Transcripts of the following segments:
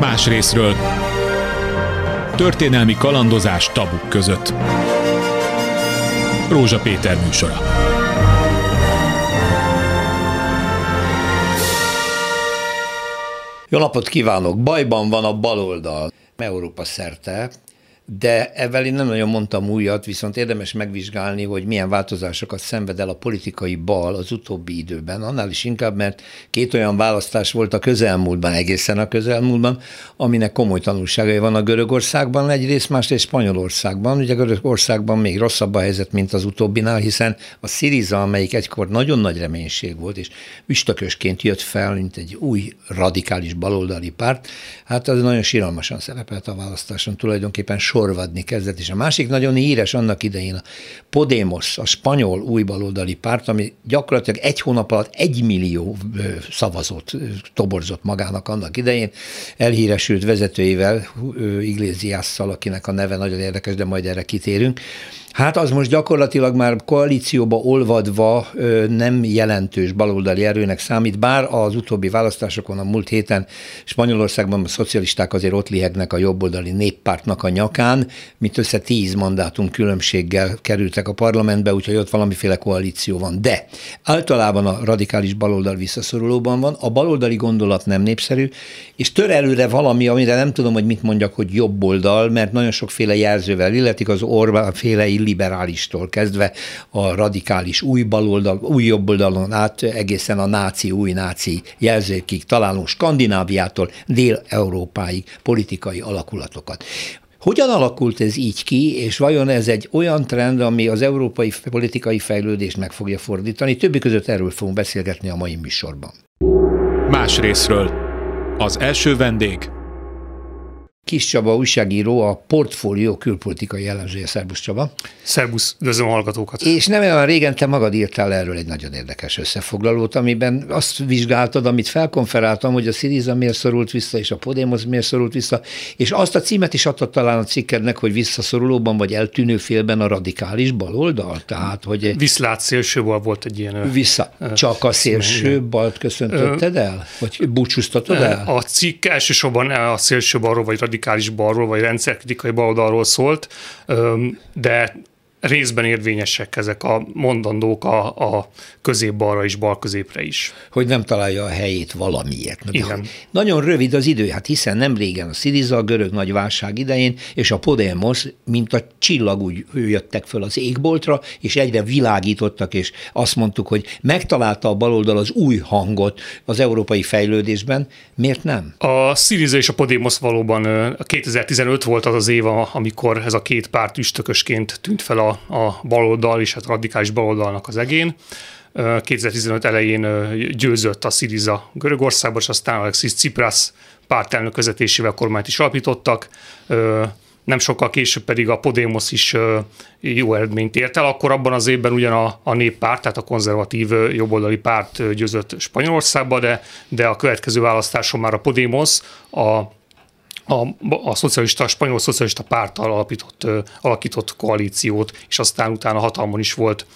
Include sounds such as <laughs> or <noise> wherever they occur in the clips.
Más részről történelmi kalandozás tabuk között. Rózsa Péter műsora. Jó napot kívánok! Bajban van a baloldal Európa szerte, de ezzel én nem nagyon mondtam újat, viszont érdemes megvizsgálni, hogy milyen változásokat szenved el a politikai bal az utóbbi időben, annál is inkább, mert két olyan választás volt a közelmúltban, egészen a közelmúltban, aminek komoly tanulságai van a Görögországban egyrészt, másrészt Spanyolországban. Ugye Görögországban még rosszabb a helyzet, mint az utóbbinál, hiszen a Syriza, amelyik egykor nagyon nagy reménység volt, és üstökösként jött fel, mint egy új radikális baloldali párt, hát az nagyon síralmasan szerepelt a választáson, tulajdonképpen sorvadni kezdett, és a másik nagyon híres annak idején a Podemos, a spanyol új baloldali párt, ami gyakorlatilag egy hónap alatt egy millió szavazót toborzott magának annak idején, elhíresült vezetőivel, Iglesiasszal, akinek a neve nagyon érdekes, de majd erre kitérünk, Hát az most gyakorlatilag már koalícióba olvadva nem jelentős baloldali erőnek számít, bár az utóbbi választásokon a múlt héten Spanyolországban a szocialisták azért ott lihegnek a jobboldali néppártnak a nyakán, mint össze tíz mandátum különbséggel kerültek a parlamentbe, úgyhogy ott valamiféle koalíció van. De általában a radikális baloldal visszaszorulóban van, a baloldali gondolat nem népszerű, és tör előre valami, amire nem tudom, hogy mit mondjak, hogy jobboldal, mert nagyon sokféle jelzővel illetik, az Orbán féle liberálistól kezdve a radikális új baloldal, új jobboldalon át egészen a náci, új náci jelzőkig találunk Skandináviától Dél-Európáig politikai alakulatokat. Hogyan alakult ez így ki, és vajon ez egy olyan trend, ami az európai politikai fejlődést meg fogja fordítani? Többi között erről fogunk beszélgetni a mai műsorban. Más részről. Az első vendég Kis Csaba újságíró, a portfólió külpolitikai elemzője. Szerbusz Csaba. Szerbusz, üdvözlöm a hallgatókat. És nem olyan régen te magad írtál erről egy nagyon érdekes összefoglalót, amiben azt vizsgáltad, amit felkonferáltam, hogy a Syriza miért szorult vissza, és a Podemos miért szorult vissza, és azt a címet is adtad talán a cikkednek, hogy visszaszorulóban vagy eltűnő félben a radikális baloldal. Tehát, hogy Viszlát szélső bal volt egy ilyen. Vissza. Csak a szélső balt köszöntötted el? Vagy búcsúztatod el? A cikk elsősorban a szélső balról vagy radikális balról, vagy rendszerkritikai baloldalról szólt, de részben érvényesek ezek a mondandók a, a közép-balra és bal-középre is. Hogy nem találja a helyét valamiért. Igen. Nagyon rövid az idő, hát hiszen nem régen a Syriza, a görög nagy válság idején, és a Podemos, mint a csillag úgy jöttek föl az égboltra, és egyre világítottak, és azt mondtuk, hogy megtalálta a baloldal az új hangot az európai fejlődésben, miért nem? A Syriza és a Podemos valóban 2015 volt az az év, amikor ez a két párt üstökösként tűnt fel a a, baloldal és hát radikális baloldalnak az egén. 2015 elején győzött a Syriza Görögországban, és aztán Alexis Tsipras pártelnök vezetésével kormányt is alapítottak. Nem sokkal később pedig a Podemos is jó eredményt ért el. Akkor abban az évben ugyan a, a néppárt, tehát a konzervatív jobboldali párt győzött Spanyolországba, de, de a következő választáson már a Podemos a a, a szocialista, a spanyol szocialista párttal alapított, alakított koalíciót, és aztán utána hatalmon is volt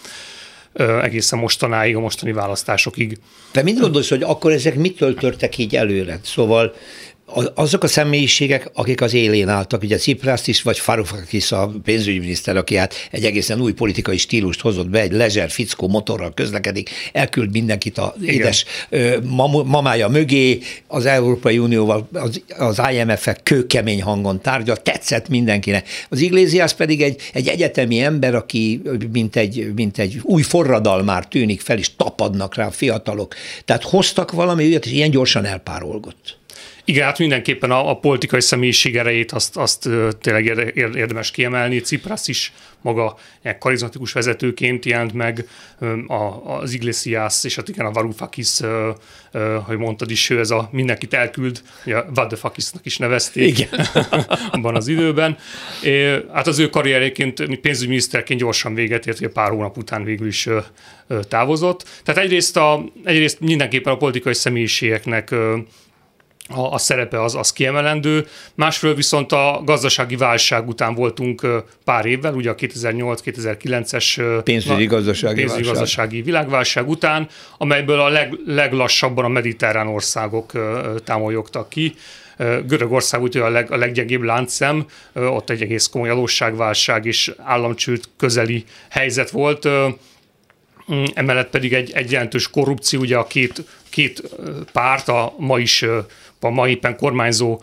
egészen mostanáig, a mostani választásokig. De mit gondolsz, hogy akkor ezek mitől törtek így előre? Szóval azok a személyiségek, akik az élén álltak, ugye Ciprász is, vagy Faroufakis a pénzügyminiszter, aki hát egy egészen új politikai stílust hozott be, egy lezser fickó motorral közlekedik, elküld mindenkit a édes mamája mögé, az Európai Unióval, az, az IMF-ek kőkemény hangon tárgyal, tetszett mindenkinek. Az Iglesias pedig egy, egy egyetemi ember, aki mint egy, mint egy új forradal már tűnik fel, és tapadnak rá a fiatalok. Tehát hoztak valami ügyet, és ilyen gyorsan elpárolgott. Igen, hát mindenképpen a, a politikai személyiség erejét azt, azt tényleg érdemes kiemelni. Cipras is maga ilyen karizmatikus vezetőként jelent meg, a, az Iglesias és hát igen, a Varoufakis, hogy mondtad is, ő ez a mindenkit elküld, a Vadefakisnak is nevezték igen. <laughs> abban az időben. É, hát az ő karrieréként pénzügyminiszterként gyorsan véget ért, hogy pár hónap után végül is távozott. Tehát egyrészt, a, egyrészt mindenképpen a politikai személyiségeknek a, a szerepe az, az kiemelendő. Másfelől viszont a gazdasági válság után voltunk pár évvel, ugye a 2008-2009-es pénzügyi gazdasági, pénzügyi válság. gazdasági világválság után, amelyből a leg, leglassabban a mediterrán országok támolyogtak ki. Görögország ugye a, leg, a leggyengébb láncszem, ott egy egész komoly adósságválság és államcsőd közeli helyzet volt. Mm, emellett pedig egy, egy jelentős korrupció, ugye a két, két párt, a ma is a ma éppen kormányzó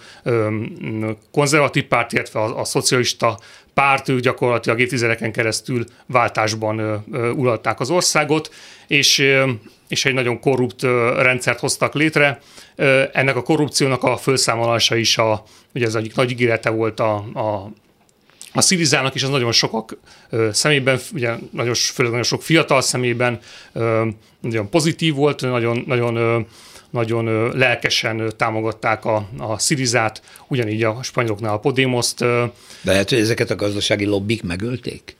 konzervatív párt, illetve a, a szocialista párt, ők gyakorlatilag évtizedeken keresztül váltásban uralták az országot, és, és egy nagyon korrupt rendszert hoztak létre. Ennek a korrupciónak a felszámolása is a, ugye ez egyik nagy ígérete volt a, a a Szirizának is az nagyon sokak ö, szemében, ugye nagyon, főleg nagyon sok fiatal szemében ö, nagyon pozitív volt, nagyon, nagyon ö, nagyon lelkesen támogatták a, a Szirizát, ugyanígy a spanyoloknál a Podémoszt. De lehet, hogy ezeket a gazdasági lobbik megölték?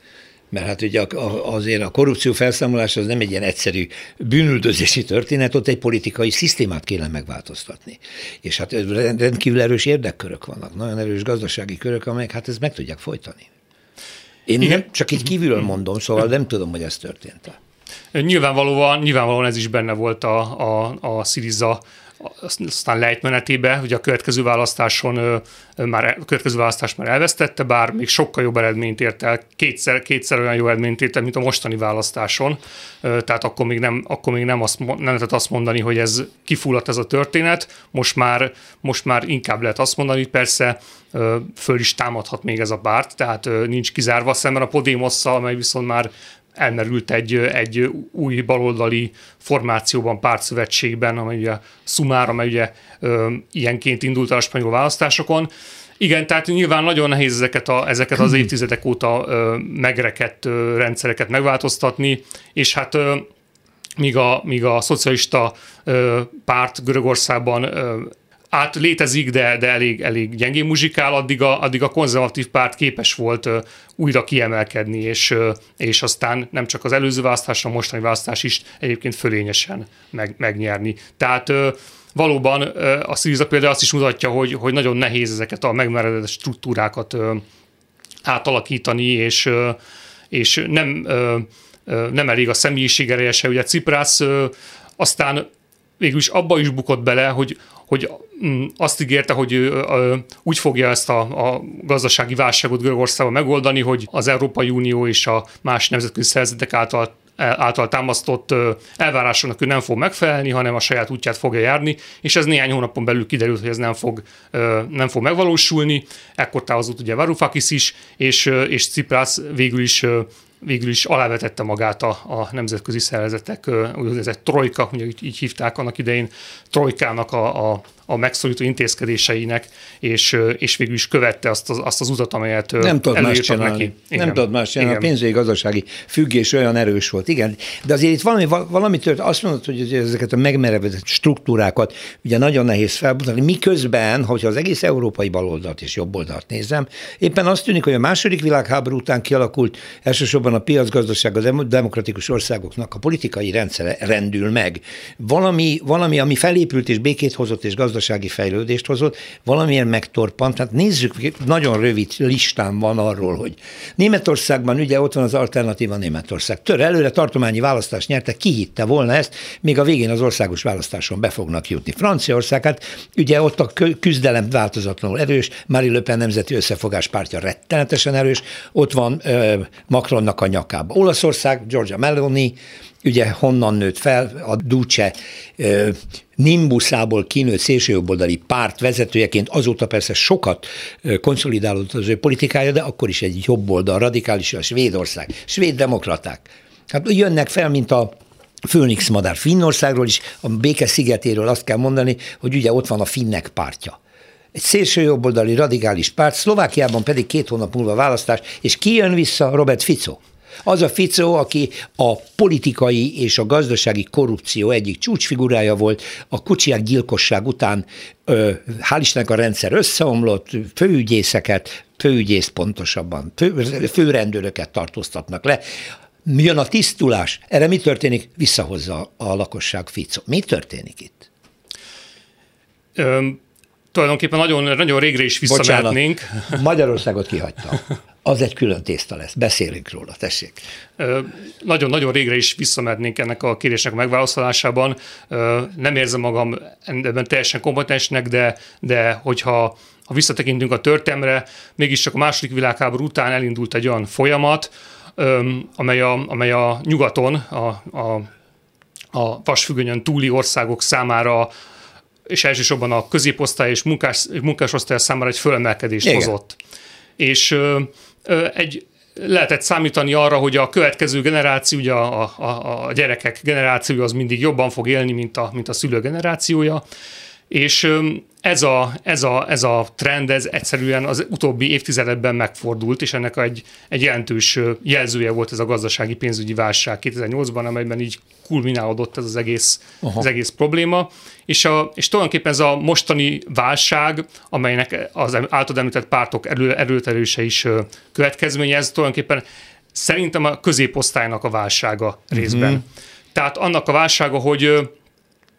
Mert hát ugye azért a korrupció felszámolása az nem egy ilyen egyszerű bűnüldözési történet, ott egy politikai szisztémát kéne megváltoztatni. És hát rendkívül erős érdekkörök vannak, nagyon erős gazdasági körök, amelyek hát ezt meg tudják folytani. Én Igen. nem, csak így kívülről mondom, szóval nem tudom, hogy ez történt. Nyilvánvalóan, nyilvánvalóan ez is benne volt a, a, a Siriza aztán lejtmenetébe, ugye a következő választáson már, a következő választás már elvesztette, bár még sokkal jobb eredményt ért el, kétszer, kétszer olyan jó eredményt ért el, mint a mostani választáson, tehát akkor még nem, akkor még nem, azt, nem lehet azt mondani, hogy ez kifulladt ez a történet, most már, most már inkább lehet azt mondani, persze föl is támadhat még ez a párt, tehát nincs kizárva szemben a Podémosszal, amely viszont már elmerült egy, egy új baloldali formációban, pártszövetségben, amely ugye Szumára, amely ugye ö, ilyenként indult el a spanyol választásokon. Igen, tehát nyilván nagyon nehéz ezeket, a, ezeket az <clears throat> évtizedek óta ö, megrekedt ö, rendszereket megváltoztatni, és hát ö, míg a, míg a szocialista ö, párt Görögországban ö, át létezik, de, de elég, elég gyengén muzsikál, addig a, addig a konzervatív párt képes volt uh, újra kiemelkedni, és, uh, és aztán nem csak az előző választás, a mostani választás is egyébként fölényesen meg, megnyerni. Tehát uh, valóban a Syriza például azt is mutatja, hogy, hogy nagyon nehéz ezeket a megmeredett struktúrákat átalakítani, és, és nem, nem elég a személyiség ereje se. Ugye Ciprász aztán végül is abba is bukott bele, hogy, hogy azt ígérte, hogy úgy fogja ezt a, a gazdasági válságot Görögországban megoldani, hogy az Európai Unió és a más nemzetközi szervezetek által által támasztott elvárásoknak ő nem fog megfelelni, hanem a saját útját fogja járni, és ez néhány hónapon belül kiderült, hogy ez nem fog, nem fog megvalósulni. Ekkor távozott ugye Varoufakis is, és, és Ciprász végül is végül is alávetette magát a, a nemzetközi szervezetek, úgynevezett trojka, ugye így, így hívták annak idején, trojkának a, a a megszorító intézkedéseinek, és, és végül is követte azt az, azt az utat, amelyet nem tudod más csinálni. neki. Igen. Nem tudod más csinálni. Igen. A pénzügyi gazdasági függés olyan erős volt. Igen, de azért itt valami, valami tört, azt mondod, hogy ezeket a megmerevedett struktúrákat ugye nagyon nehéz felmutatni, miközben, hogyha az egész európai baloldalt és jobboldalt nézem, éppen azt tűnik, hogy a második világháború után kialakult elsősorban a piacgazdaság, a demokratikus országoknak a politikai rendszere rendül meg. Valami, valami ami felépült és békét hozott és gazdaság gazdasági fejlődést hozott, valamilyen megtorpant. Tehát nézzük, nagyon rövid listán van arról, hogy Németországban ugye ott van az alternatíva Németország. Tör előre tartományi választást nyerte, ki hitte volna ezt, még a végén az országos választáson be fognak jutni. Franciaország, hát ugye ott a küzdelem változatlanul erős, Marie Le Pen nemzeti összefogás pártja rettenetesen erős, ott van ö, Macronnak a nyakába. Olaszország, Georgia Meloni, ugye honnan nőtt fel, a Duce nimbuszából kinőtt szélsőjobboldali párt vezetőjeként, azóta persze sokat konszolidálódott az ő politikája, de akkor is egy jobboldal, radikális a Svédország, svéd demokraták. Hát jönnek fel, mint a Főnix madár Finnországról is, a béke szigetéről azt kell mondani, hogy ugye ott van a finnek pártja egy szélső jobboldali radikális párt, Szlovákiában pedig két hónap múlva választás, és ki jön vissza? Robert Fico. Az a Fico, aki a politikai és a gazdasági korrupció egyik csúcsfigurája volt, a kucsiák gyilkosság után hál' Istennek a rendszer összeomlott, főügyészeket, főügyész pontosabban, fő, főrendőröket tartóztatnak le, jön a tisztulás. Erre mi történik? Visszahozza a lakosság Fico. Mi történik itt? tulajdonképpen nagyon, nagyon régre is visszamehetnénk. Magyarországot kihagytam. <laughs> Az egy külön tészta lesz. Beszélünk róla, tessék. Nagyon-nagyon régre is visszamehetnénk ennek a kérdésnek megválaszolásában. Nem érzem magam ebben teljesen kompetensnek, de, de hogyha ha visszatekintünk a történelmre, mégiscsak a második világháború után elindult egy olyan folyamat, amely a, amely a nyugaton, a, a, a vasfüggönyön túli országok számára és elsősorban a középosztály és munkás, munkásosztály számára egy fölemelkedést Igen. hozott. És egy, lehetett számítani arra, hogy a következő generáció, ugye a, a, a gyerekek generációja az mindig jobban fog élni, mint a, mint a szülő generációja, és ez a, ez, a, ez a trend, ez egyszerűen az utóbbi évtizedekben megfordult, és ennek egy, egy jelentős jelzője volt ez a gazdasági pénzügyi válság 2008-ban, amelyben így kulminálódott ez az egész, az egész probléma. És, a, és tulajdonképpen ez a mostani válság, amelynek az általad említett pártok erő, erőterőse is következménye, ez tulajdonképpen szerintem a középosztálynak a válsága részben. Uh-huh. Tehát annak a válsága, hogy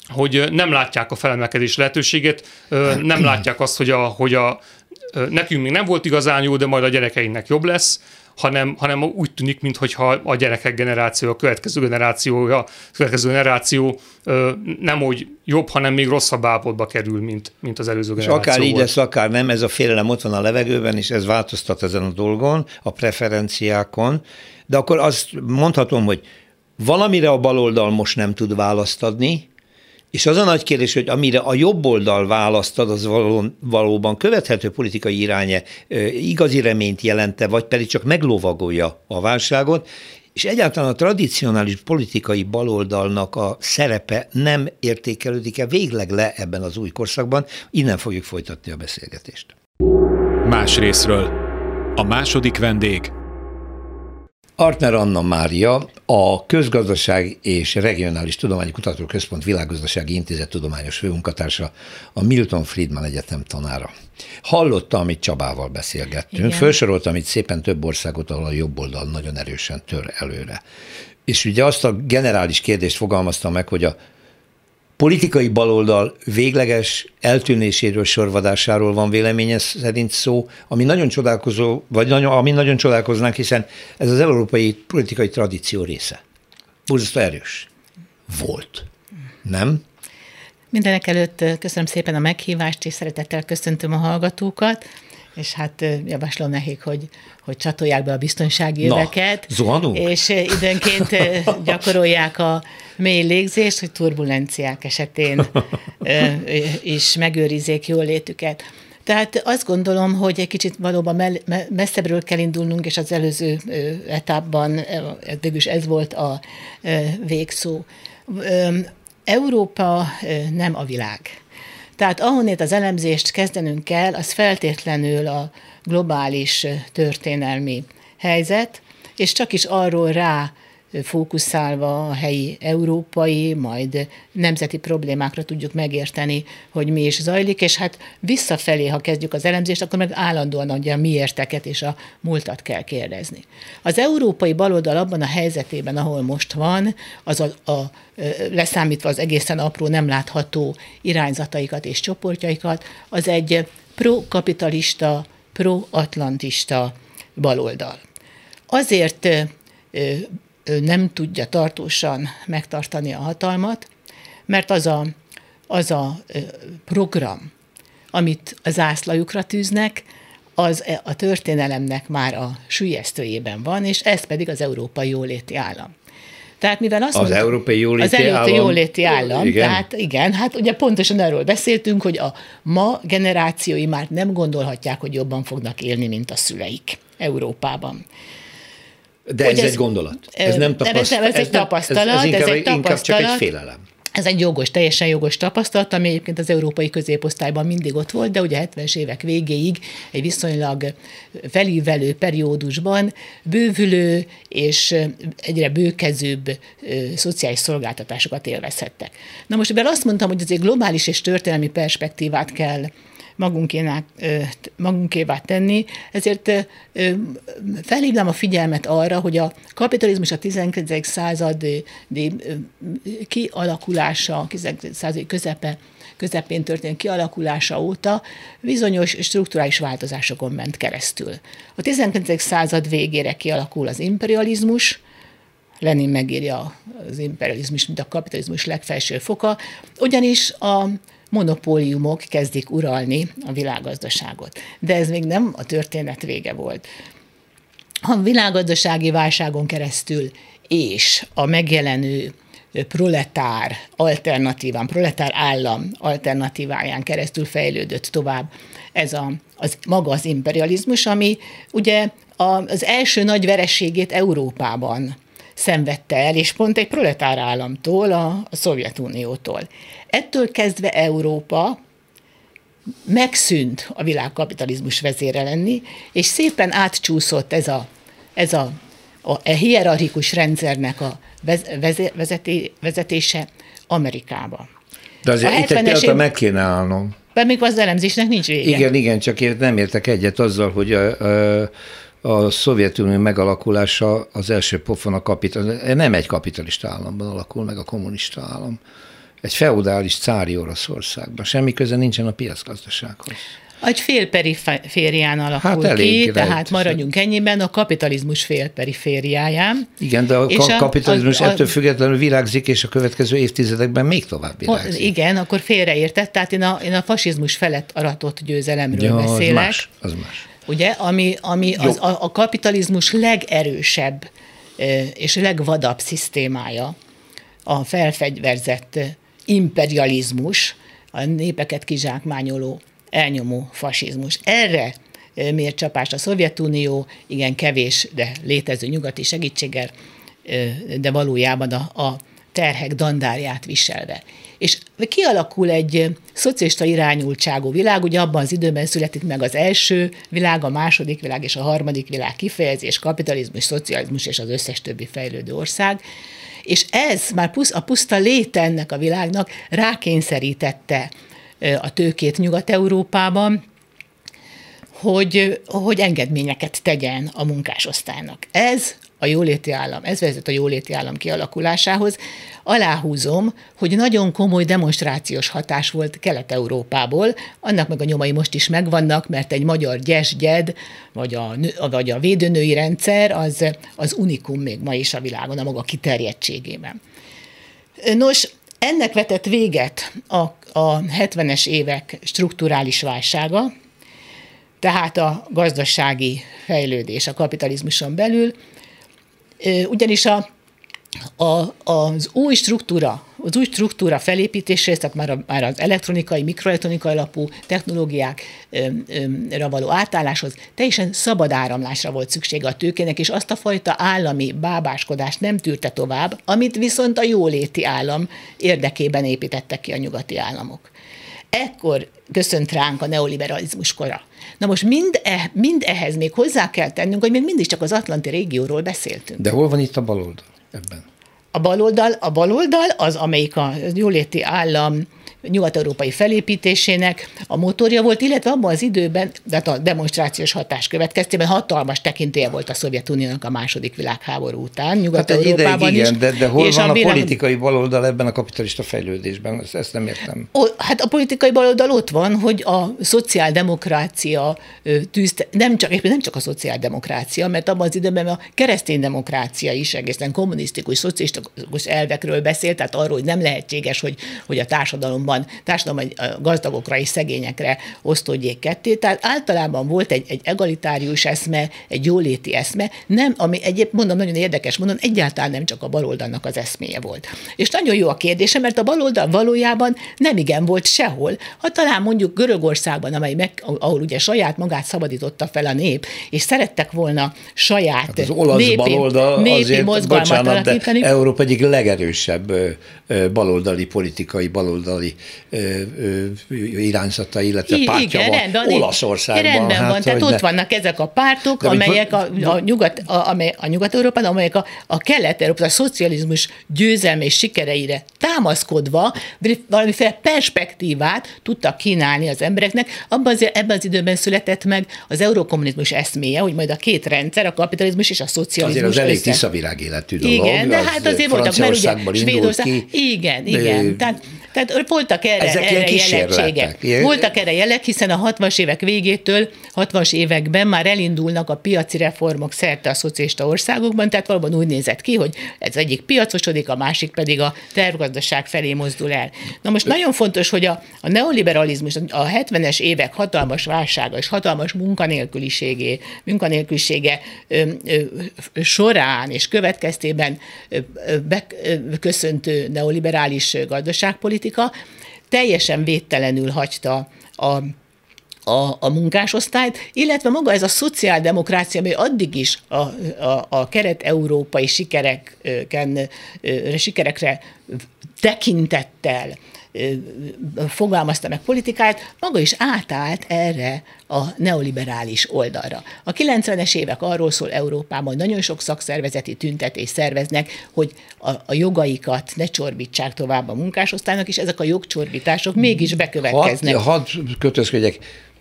hogy nem látják a felemelkedés lehetőséget, nem látják azt, hogy a, hogy a nekünk még nem volt igazán jó, de majd a gyerekeinknek jobb lesz, hanem, hanem úgy tűnik, mintha a gyerekek generáció, a következő generációja, a következő generáció nem úgy jobb, hanem még rosszabb állapotba kerül, mint, mint az előző generáció. És akár így lesz, akár nem, ez a félelem ott van a levegőben, és ez változtat ezen a dolgon, a preferenciákon, de akkor azt mondhatom, hogy valamire a baloldal most nem tud választ adni, és az a nagy kérdés, hogy amire a jobb oldal választad, az való, valóban követhető politikai iránye igazi reményt jelente, vagy pedig csak meglovagolja a válságot, és egyáltalán a tradicionális politikai baloldalnak a szerepe nem értékelődik-e végleg le ebben az új korszakban. Innen fogjuk folytatni a beszélgetést. Más részről. A második vendég Artner Anna Mária, a Közgazdaság és Regionális Tudományi Kutatóközpont Világgazdasági Intézet tudományos főmunkatársa, a Milton Friedman Egyetem tanára. Hallotta, amit Csabával beszélgettünk, Igen. felsoroltam itt szépen több országot, ahol a jobb oldal nagyon erősen tör előre. És ugye azt a generális kérdést fogalmazta meg, hogy a politikai baloldal végleges eltűnéséről, sorvadásáról van véleménye szerint szó, ami nagyon csodálkozó, vagy nagyon, ami nagyon csodálkoznánk, hiszen ez az európai politikai tradíció része. Borzasztó erős. Volt. Nem? Mindenek előtt köszönöm szépen a meghívást, és szeretettel köszöntöm a hallgatókat és hát javaslom nekik, hogy, hogy csatolják be a biztonsági öveket, Na, és időnként gyakorolják a mély légzést, hogy turbulenciák esetén is megőrizzék jól létüket. Tehát azt gondolom, hogy egy kicsit valóban messzebbről kell indulnunk, és az előző etapban végülis ez volt a végszó. Európa nem a világ. Tehát ahonnét az elemzést kezdenünk kell, az feltétlenül a globális történelmi helyzet, és csak is arról rá fókuszálva a helyi európai, majd nemzeti problémákra tudjuk megérteni, hogy mi is zajlik, és hát visszafelé, ha kezdjük az elemzést, akkor meg állandóan ugye a miérteket és a múltat kell kérdezni. Az európai baloldal abban a helyzetében, ahol most van, az a, a leszámítva az egészen apró, nem látható irányzataikat és csoportjaikat, az egy pro-kapitalista, pro-atlantista baloldal. Azért nem tudja tartósan megtartani a hatalmat, mert az a, az a program, amit az ászlajukra tűznek, az e, a történelemnek már a sülyeztőjében van, és ez pedig az Európai Jóléti Állam. Tehát mivel azt az mondtam, Európai Jóléti az Európai Állam, Jóléti Állam, igen. tehát igen, hát ugye pontosan erről beszéltünk, hogy a ma generációi már nem gondolhatják, hogy jobban fognak élni, mint a szüleik Európában. De ez, ez egy gondolat. Ez nem tapasztalat. Ez, ez, ez egy tapasztalat. Ez, ez, inkább, ez egy tapasztalat. csak egy félelem. Ez egy jogos, teljesen jogos tapasztalat, ami egyébként az európai középosztályban mindig ott volt, de ugye 70-es évek végéig egy viszonylag felívelő periódusban bővülő és egyre bőkezőbb szociális szolgáltatásokat élvezhettek. Na most, mivel azt mondtam, hogy azért globális és történelmi perspektívát kell magunkévá, magunkévá tenni, ezért felhívnám a figyelmet arra, hogy a kapitalizmus a 19. század kialakulása, a 19. század közepe közepén történt kialakulása óta bizonyos strukturális változásokon ment keresztül. A 19. század végére kialakul az imperializmus, Lenin megírja az imperializmus, mint a kapitalizmus legfelső foka, ugyanis a monopóliumok kezdik uralni a világgazdaságot. De ez még nem a történet vége volt. A világgazdasági válságon keresztül és a megjelenő proletár alternatíván, proletár állam alternatíváján keresztül fejlődött tovább ez a, az, maga az imperializmus, ami ugye az első nagy vereségét Európában szenvedte el, és pont egy proletár államtól, a, a Szovjetuniótól. Ettől kezdve Európa megszűnt a világkapitalizmus vezére lenni, és szépen átcsúszott ez a, ez a, a, a hierarchikus rendszernek a vezeti, vezetése Amerikába. De azért itt egy pillanatra meg kéne állnom. De még az elemzésnek nincs vége. Igen, igen, csak én nem értek egyet azzal, hogy a, a, a Szovjetunió megalakulása az első pofon a kapital, nem egy kapitalista államban alakul meg a kommunista állam. Egy feudális cári Oroszországban. Semmi köze nincsen a piacgazdasághoz. Egy félperiférián alakul hát ki, tehát maradjunk ennyiben, a kapitalizmus félperifériáján. Igen, de a és ka- kapitalizmus a, a, ettől függetlenül virágzik, és a következő évtizedekben még tovább virágzik. Igen, akkor félreértett, tehát én a, én a fasizmus felett aratott győzelemről ja, beszélek. Az más, az más. Ugye, ami, ami az, a, a kapitalizmus legerősebb és legvadabb szisztémája, a felfegyverzett imperializmus, a népeket kizsákmányoló elnyomó fasizmus. Erre miért csapást a Szovjetunió, igen kevés, de létező nyugati segítséggel, de valójában a, a terhek dandárját viselve. És kialakul egy szocialista irányultságú világ, ugye abban az időben születik meg az első világ, a második világ és a harmadik világ kifejezés, kapitalizmus, szocializmus és az összes többi fejlődő ország, és ez már a puszta léte ennek a világnak rákényszerítette a tőkét Nyugat-Európában, hogy, hogy engedményeket tegyen a munkásosztálynak. Ez a jóléti állam, ez vezet a jóléti állam kialakulásához. Aláhúzom, hogy nagyon komoly demonstrációs hatás volt Kelet-Európából, annak meg a nyomai most is megvannak, mert egy magyar gyesgyed, vagy a, vagy a védőnői rendszer, az, az unikum még ma is a világon, a maga kiterjedtségében. Nos, ennek vetett véget a, a 70-es évek strukturális válsága, tehát a gazdasági fejlődés a kapitalizmuson belül, ugyanis a, a, az új struktúra, az új struktúra felépítéséhez, tehát már, a, már az elektronikai, mikroelektronikai alapú technológiákra való átálláshoz teljesen szabad áramlásra volt szüksége a tőkének, és azt a fajta állami bábáskodást nem tűrte tovább, amit viszont a jóléti állam érdekében építettek ki a nyugati államok. Ekkor köszönt ránk a neoliberalizmus kora. Na most mind, e, mind ehhez még hozzá kell tennünk, hogy még mindig csak az Atlanti régióról beszéltünk. De hol van itt a baloldal ebben? A baloldal, a baloldal az, amelyik a jóléti állam nyugat-európai felépítésének a motorja volt, illetve abban az időben, de a demonstrációs hatás következtében hatalmas tekintélye volt a Szovjetuniónak a második világháború után, Nyugat-Európában hát igen, is. De, de hol és van a, világ... politikai baloldal ebben a kapitalista fejlődésben? Ezt, ezt nem értem. O, hát a politikai baloldal ott van, hogy a szociáldemokrácia tűzte, nem csak, nem csak a szociáldemokrácia, mert abban az időben a keresztény demokrácia is egészen kommunisztikus, szocialistikus elvekről beszélt, tehát arról, hogy nem lehetséges, hogy, hogy a társadalom társadalomban, társadalomban gazdagokra és szegényekre osztódjék ketté. Tehát általában volt egy, egy egalitárius eszme, egy jóléti eszme, nem, ami egyéb, mondom, nagyon érdekes, mondom, egyáltalán nem csak a baloldalnak az eszméje volt. És nagyon jó a kérdése, mert a baloldal valójában nem igen volt sehol. Ha talán mondjuk Görögországban, amely meg, ahol ugye saját magát szabadította fel a nép, és szerettek volna saját hát az olasz népi, baloldal népi azért, mozgalmat bocsánat, alakítani. Európa egyik legerősebb baloldali politikai, baloldali irányzata, illetve I, pártja igen, van rendben, Olaszországban. Rendben hát, van, tehát ott vannak ezek a pártok, de amelyek a, a, nyugat, a, amely, a Nyugat-Európában, amelyek a, a Kelet-Európa, a szocializmus győzelme és sikereire támaszkodva valamiféle perspektívát tudtak kínálni az embereknek. Abban az, ebben az időben született meg az eurokommunizmus eszméje, hogy majd a két rendszer, a kapitalizmus és a szocializmus. Azért az elég tiszta világéletű dolog. Igen, de hát azért voltak, mert ugye Svédország, igen, igen. Tehát Tehát voltak erre, Ezek erre jelenségek. Voltak erre jelek, hiszen a 60-as évek végétől, 60-as években már elindulnak a piaci reformok szerte a szocialista országokban, tehát valóban úgy nézett ki, hogy ez egyik piacosodik, a másik pedig a tervgazdaság felé mozdul el. Na most nagyon fontos, hogy a, a neoliberalizmus, a 70-es évek hatalmas válsága és hatalmas munkanélküliségé, munkanélkülisége ö, ö, során és következtében beköszöntő neoliberális gazdaságpolitika teljesen védtelenül hagyta a a, a munkásosztályt, illetve maga ez a szociáldemokrácia, ami addig is a, a, a keret-európai sikereken, sikerekre tekintettel fogalmazta meg politikáját, maga is átállt erre a neoliberális oldalra. A 90-es évek arról szól Európában, hogy nagyon sok szakszervezeti tüntetés szerveznek, hogy a, a jogaikat ne csorbítsák tovább a munkásosztálynak, és ezek a jogcsorbítások mégis bekövetkeznek. Hadd had kötözködjek.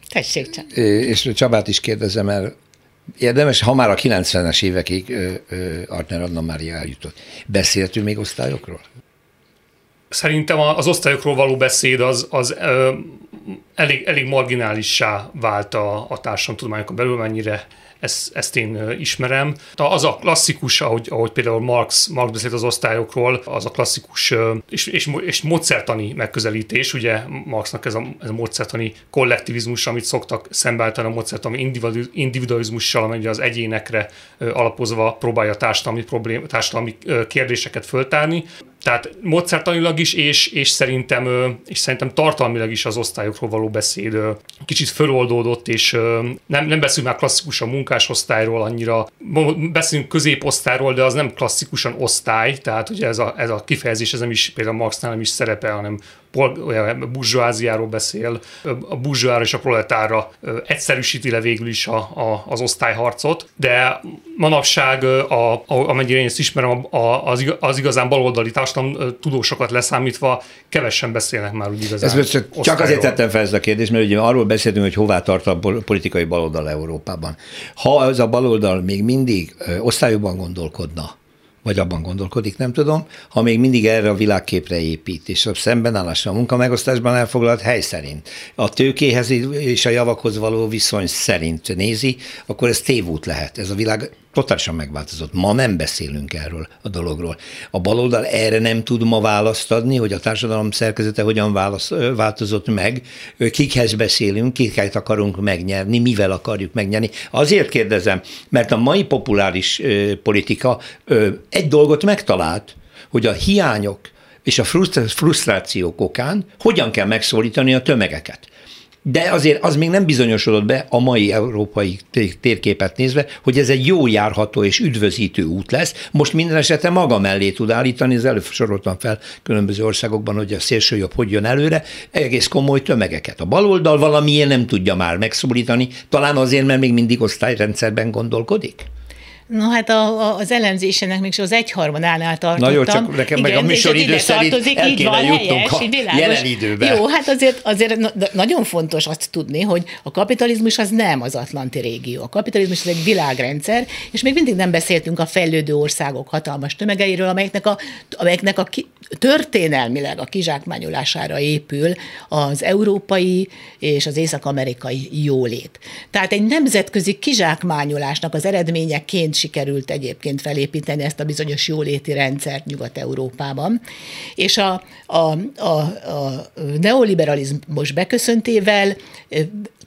Tessék csak. És Csabát is kérdezem, el, érdemes, ha már a 90-es évekig Artner Anna Mária eljutott. Beszéltünk még osztályokról? Szerintem az osztályokról való beszéd az, az ö, elég, elég marginálissá vált a, a társadalomtudományokon belül, mennyire ezt, ezt én ismerem. Az a klasszikus, ahogy, ahogy például Marx, Marx beszélt az osztályokról, az a klasszikus és, és, és módszertani megközelítés, ugye Marxnak ez a, ez a módszertani kollektivizmus, amit szoktak szembeállítani a módszertani individualizmussal, amely az egyénekre alapozva próbálja társadalmi, problém, társadalmi kérdéseket föltárni. Tehát módszertanilag is, és, és, szerintem, és szerintem tartalmilag is az osztályokról való beszéd kicsit föloldódott, és nem, nem beszélünk már klasszikusan munkásosztályról annyira, beszélünk középosztályról, de az nem klasszikusan osztály, tehát ugye ez a, ez a kifejezés ez nem is például Marxnál nem is szerepel, hanem olyan burzsóáziáról beszél, a burzsóára és a proletárra egyszerűsíti le végül is a, a, az osztályharcot, de manapság, a, a, amennyire én ezt ismerem, a, az, az igazán baloldali társadalom tudósokat leszámítva kevesen beszélnek már úgy igazán. Ez csak, csak azért tettem fel ezt a kérdést, mert ugye arról beszéltünk, hogy hová tart a politikai baloldal Európában. Ha ez a baloldal még mindig osztályokban gondolkodna, vagy abban gondolkodik, nem tudom, ha még mindig erre a világképre épít, és a szembenállásra a munkamegosztásban elfoglalt hely szerint, a tőkéhez és a javakhoz való viszony szerint nézi, akkor ez tévút lehet. Ez a világ totálisan megváltozott. Ma nem beszélünk erről a dologról. A baloldal erre nem tud ma választ adni, hogy a társadalom szerkezete hogyan válasz, változott meg, kikhez beszélünk, kiket akarunk megnyerni, mivel akarjuk megnyerni. Azért kérdezem, mert a mai populáris politika egy dolgot megtalált, hogy a hiányok és a frusztrációk okán hogyan kell megszólítani a tömegeket de azért az még nem bizonyosodott be a mai európai térképet nézve, hogy ez egy jó járható és üdvözítő út lesz. Most minden esetre maga mellé tud állítani, az előbb soroltam fel különböző országokban, hogy a szélsőjobb hogy jön előre, egész komoly tömegeket. A baloldal valamiért nem tudja már megszólítani, talán azért, mert még mindig osztályrendszerben gondolkodik? No hát a, a, az elemzésének még az egyharmadánál tartottam. Na jó, csak nekem Igen, meg a műsoridő szerint tartozik, el így van, helyes, a világos. jelen időben. Jó, hát azért, azért na, nagyon fontos azt tudni, hogy a kapitalizmus az nem az Atlanti régió. A kapitalizmus az egy világrendszer, és még mindig nem beszéltünk a fejlődő országok hatalmas tömegeiről, amelyeknek a, amelyeknek a ki, történelmileg a kizsákmányolására épül az európai és az észak-amerikai jólét. Tehát egy nemzetközi kizsákmányolásnak az eredményeként sikerült egyébként felépíteni ezt a bizonyos jóléti rendszert Nyugat-Európában. És a, a, a, a neoliberalizmus beköszöntével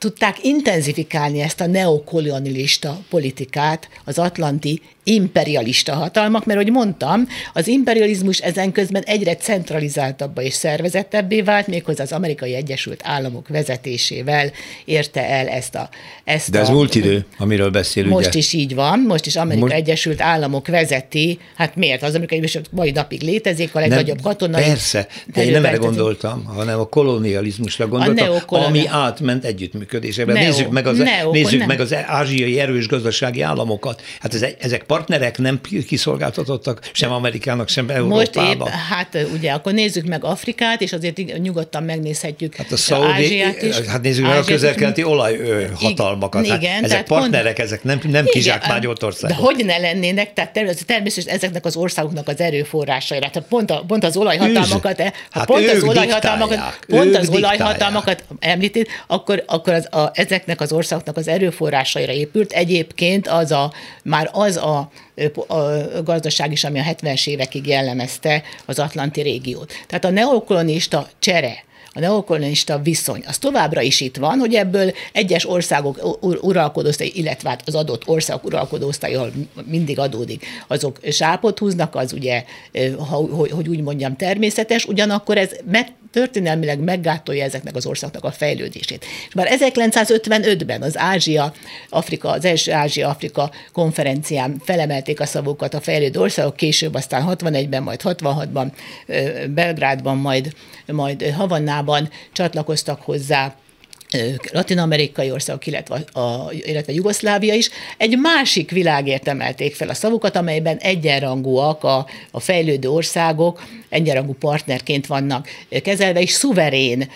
tudták intenzifikálni ezt a neokolonialista politikát az atlanti imperialista hatalmak, mert, hogy mondtam, az imperializmus ezen közben egyre centralizáltabbá és szervezettebbé vált, méghozzá az amerikai Egyesült Államok vezetésével érte el ezt a... Ezt De ez a, múlt idő, amiről beszélünk. Most ugye? is így van, most is Amerika most... Egyesült Államok vezeti, hát miért? Az Amerikai Egyesült mai napig létezik, a legnagyobb katonai... Persze, de én nem erre gondoltam, hanem a kolonializmusra gondoltam, ami átment együttműködésre együttműködésében. Neo. nézzük meg az, Neo, nézzük nem. meg az ázsiai erős gazdasági államokat. Hát ezek, ezek partnerek nem kiszolgáltatottak sem Amerikának, sem Most Európában. épp, hát ugye, akkor nézzük meg Afrikát, és azért nyugodtan megnézhetjük Hát a szaudi, Ázsiát is. hát nézzük meg a közelkeleti olajhatalmakat. Hát Igen, ezek partnerek, ezek nem, nem kizsákmányolt országok. De hogy ne lennének, tehát természetesen, ezeknek az országoknak az erőforrásaira. Tehát pont, a, pont az olajhatalmakat, ha Hát pont az olajhatalmakat, pont az olajhatalmakat említét, akkor, akkor az, a, ezeknek az országoknak az erőforrásaira épült. Egyébként az a, már az a, a gazdaság is, ami a 70-es évekig jellemezte az Atlanti régiót. Tehát a neokolonista csere, a neokolonista viszony, az továbbra is itt van, hogy ebből egyes országok ur- uralkodóosztály, illetve hát az adott ország uralkodóosztály, ahol mindig adódik, azok sápot húznak, az ugye, hogy úgy mondjam, természetes, ugyanakkor ez meg, történelmileg meggátolja ezeknek az országoknak a fejlődését. És már 1955-ben az Ázsia, Afrika, az első Ázsia-Afrika konferencián felemelték a szavukat a fejlődő országok, később aztán 61-ben, majd 66-ban, ö, Belgrádban, majd, majd Havannában csatlakoztak hozzá latin-amerikai országok, illetve, a, illetve Jugoszlávia is, egy másik világért emelték fel a szavukat, amelyben egyenrangúak a, a fejlődő országok, egyenrangú partnerként vannak kezelve, és szuverén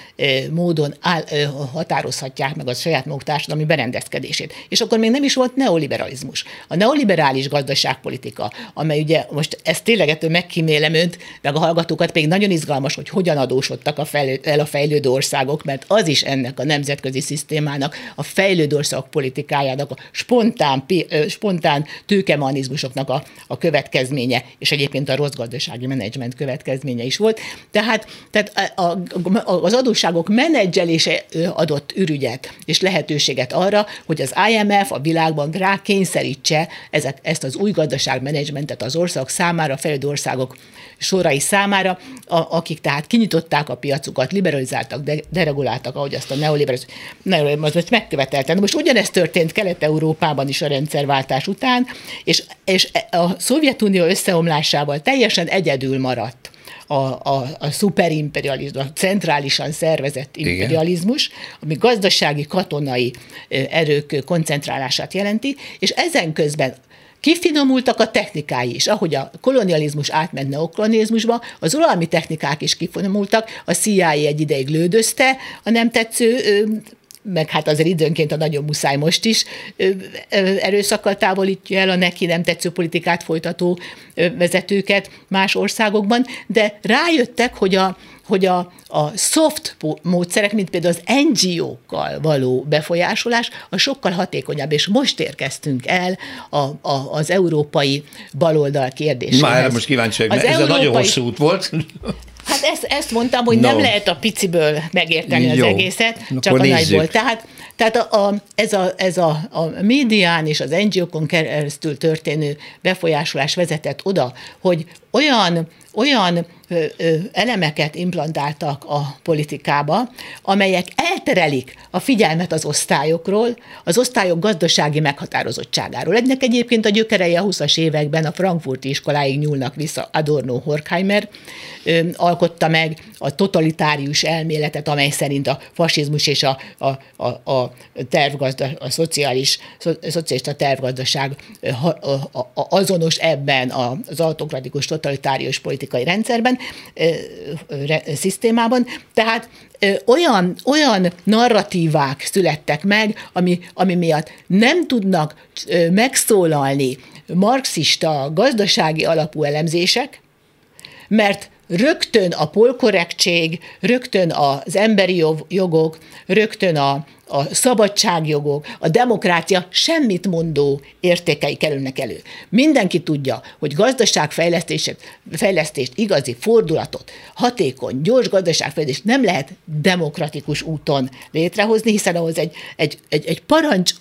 módon áll, határozhatják meg a saját maguk társadalmi berendezkedését. És akkor még nem is volt neoliberalizmus. A neoliberális gazdaságpolitika, amely ugye most ezt tényleg ettől megkímélem önt, meg a hallgatókat pedig nagyon izgalmas, hogy hogyan adósodtak a fejlő, el a fejlődő országok, mert az is ennek a nemzetközi szisztémának, a fejlődő országok politikájának, a spontán, spontán tőkemechanizmusoknak a, a következménye, és egyébként a rossz gazdasági menedzsment következménye is volt. Tehát, tehát a, a, az adósságok menedzselése adott ürügyet és lehetőséget arra, hogy az IMF a világban rákényszerítse ezek, ezt az új gazdaságmenedzsmentet az országok számára, fejlődő országok sorai számára, a, akik tehát kinyitották a piacukat, liberalizáltak, de, dereguláltak, ahogy azt a neoliberalizmus megkövetelte. Most ugyanezt történt Kelet-Európában is a rendszerváltás után, és, és a Szovjetunió összeomlásával teljesen egyedül maradt a, a, a szuperimperializmus, a centrálisan szervezett imperializmus, Igen. ami gazdasági, katonai erők koncentrálását jelenti, és ezen közben Kifinomultak a technikái is, ahogy a kolonializmus átment neokolonializmusba, az uralmi technikák is kifinomultak, a CIA egy ideig lődözte a nem tetsző meg hát azért időnként a nagyon muszáj most is erőszakkal távolítja el a neki nem tetsző politikát folytató vezetőket más országokban, de rájöttek, hogy a, hogy a, a soft módszerek, mint például az NGO-kkal való befolyásolás, a sokkal hatékonyabb, és most érkeztünk el a, a, az európai baloldal kérdéséhez. Már most kíváncsi vagyok, ez európai... nagyon hosszú út volt. Hát ezt, ezt mondtam, hogy no. nem lehet a piciből megérteni Jó. az egészet, csak Akkor a nézzük. nagyból. Tehát, tehát a, a, ez, a, ez a, a médián és az NGO-kon keresztül történő befolyásolás vezetett oda, hogy olyan, olyan ö, ö, elemeket implantáltak a politikába, amelyek elterelik a figyelmet az osztályokról, az osztályok gazdasági meghatározottságáról. Ennek egyébként a gyökerei a 20-as években a frankfurti iskoláig nyúlnak vissza Adorno Horkheimer, ö, alkotta meg a totalitárius elméletet, amely szerint a fasizmus és a, a, a, a tervgazda, a szociális, szocialista tervgazdaság azonos ebben az autokratikus totalitárius politikai rendszerben, szisztémában. Tehát olyan, olyan narratívák születtek meg, ami, ami miatt nem tudnak megszólalni marxista gazdasági alapú elemzések, mert rögtön a polkorrektség, rögtön az emberi jogok, rögtön a, a szabadságjogok, a demokrácia semmit mondó értékei kerülnek elő. Mindenki tudja, hogy gazdaságfejlesztést, fejlesztést, igazi fordulatot, hatékony, gyors gazdaságfejlesztést nem lehet demokratikus úton létrehozni, hiszen ahhoz egy, egy, egy, egy parancs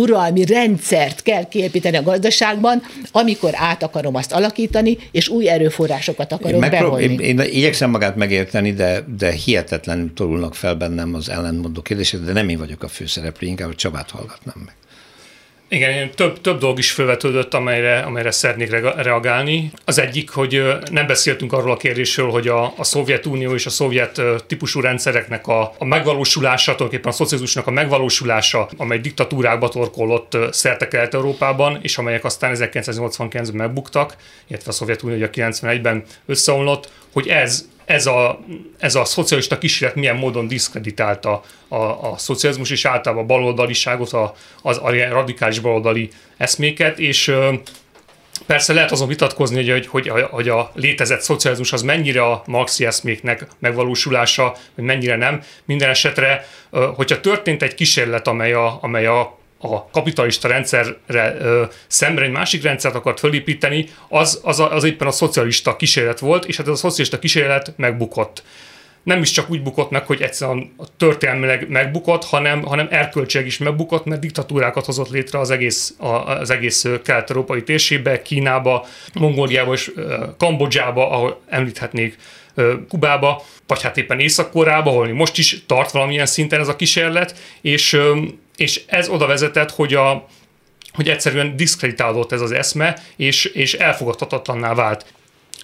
uralmi rendszert kell kiépíteni a gazdaságban, amikor át akarom azt alakítani, és új erőforrásokat akarok én behozni. Én, én igyekszem magát megérteni, de, de hihetetlenül torulnak fel bennem az ellentmondó kérdések, de nem én vagyok a főszereplő, inkább a Csabát hallgatnám meg. Igen, több, több dolog is felvetődött, amelyre, amelyre szeretnék reagálni. Az egyik, hogy nem beszéltünk arról a kérdésről, hogy a, a Szovjetunió és a szovjet típusú rendszereknek a, a megvalósulása, tulajdonképpen a szocializmusnak a megvalósulása, amely diktatúrákba torkollott szerte Kelet-Európában, és amelyek aztán 1989-ben megbuktak, illetve a Szovjetunió ugye 91-ben összeomlott, hogy ez ez a, ez a szocialista kísérlet milyen módon diszkreditálta a, a szocializmus és általában a baloldaliságot, a, az, a radikális baloldali eszméket, és Persze lehet azon vitatkozni, hogy, hogy, hogy, hogy a létezett szocializmus az mennyire a marxi eszméknek megvalósulása, vagy mennyire nem. Minden esetre, hogyha történt egy kísérlet, amely a, amely a a kapitalista rendszerre ö, szemre egy másik rendszert akart fölépíteni, az, az, a, az éppen a szocialista kísérlet volt, és hát ez a szocialista kísérlet megbukott. Nem is csak úgy bukott meg, hogy egyszerűen történelmileg megbukott, hanem, hanem erkölcsileg is megbukott, mert diktatúrákat hozott létre az egész, az egész kelet-európai térségbe, Kínába, Mongóliába és Kambodzsába, ahol említhetnék Kubába, vagy hát éppen Észak-Koreába, ahol most is tart valamilyen szinten ez a kísérlet, és és ez oda vezetett, hogy a, hogy egyszerűen diszkreditálódott ez az eszme, és, és elfogadhatatlanná vált.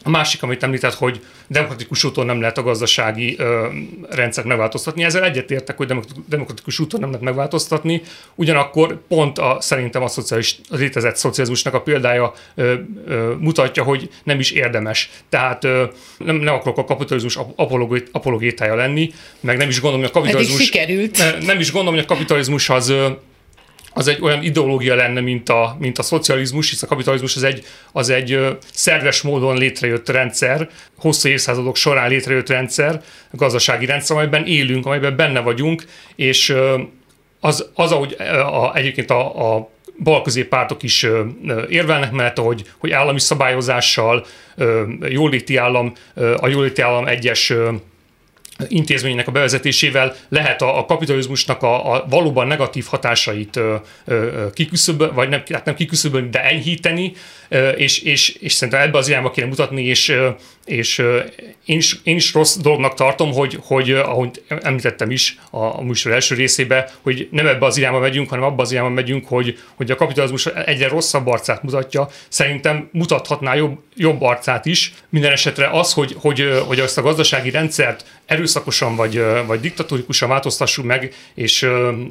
A másik, amit említett, hogy demokratikus úton nem lehet a gazdasági ö, rendszert megváltoztatni. Ezzel egyetértek, hogy demokratikus úton nem lehet megváltoztatni, ugyanakkor pont a, szerintem a, szociális, a létezett szocializmusnak a példája ö, ö, mutatja, hogy nem is érdemes. Tehát ö, nem, nem akarok a kapitalizmus apologétája lenni, meg nem is gondolom, hogy a kapitalizmus... sikerült. Ne, nem is gondolom, hogy a kapitalizmus az ö, az egy olyan ideológia lenne, mint a, mint a szocializmus, hisz a kapitalizmus az egy, az egy szerves módon létrejött rendszer, hosszú évszázadok során létrejött rendszer, gazdasági rendszer, amelyben élünk, amelyben benne vagyunk, és az, az ahogy a, egyébként a, a balközép pártok is érvelnek mert hogy, hogy állami szabályozással, jóléti állam, a jóléti állam egyes intézménynek a bevezetésével lehet a, a kapitalizmusnak a, a valóban negatív hatásait kiküszöbölni, vagy nem, hát nem kiküszöbölni, de enyhíteni, és, és, és szerintem ebbe az irányba kéne mutatni, és, és én, is, én is rossz dolognak tartom, hogy, hogy ahogy említettem is a, a műsor első részébe, hogy nem ebbe az irányba megyünk, hanem abba az irányba megyünk, hogy, hogy a kapitalizmus egyre rosszabb arcát mutatja. Szerintem mutathatná jobb, jobb arcát is. Minden esetre az, hogy, hogy, hogy azt a gazdasági rendszert erőszakosan vagy, vagy diktatórikusan változtassuk meg, és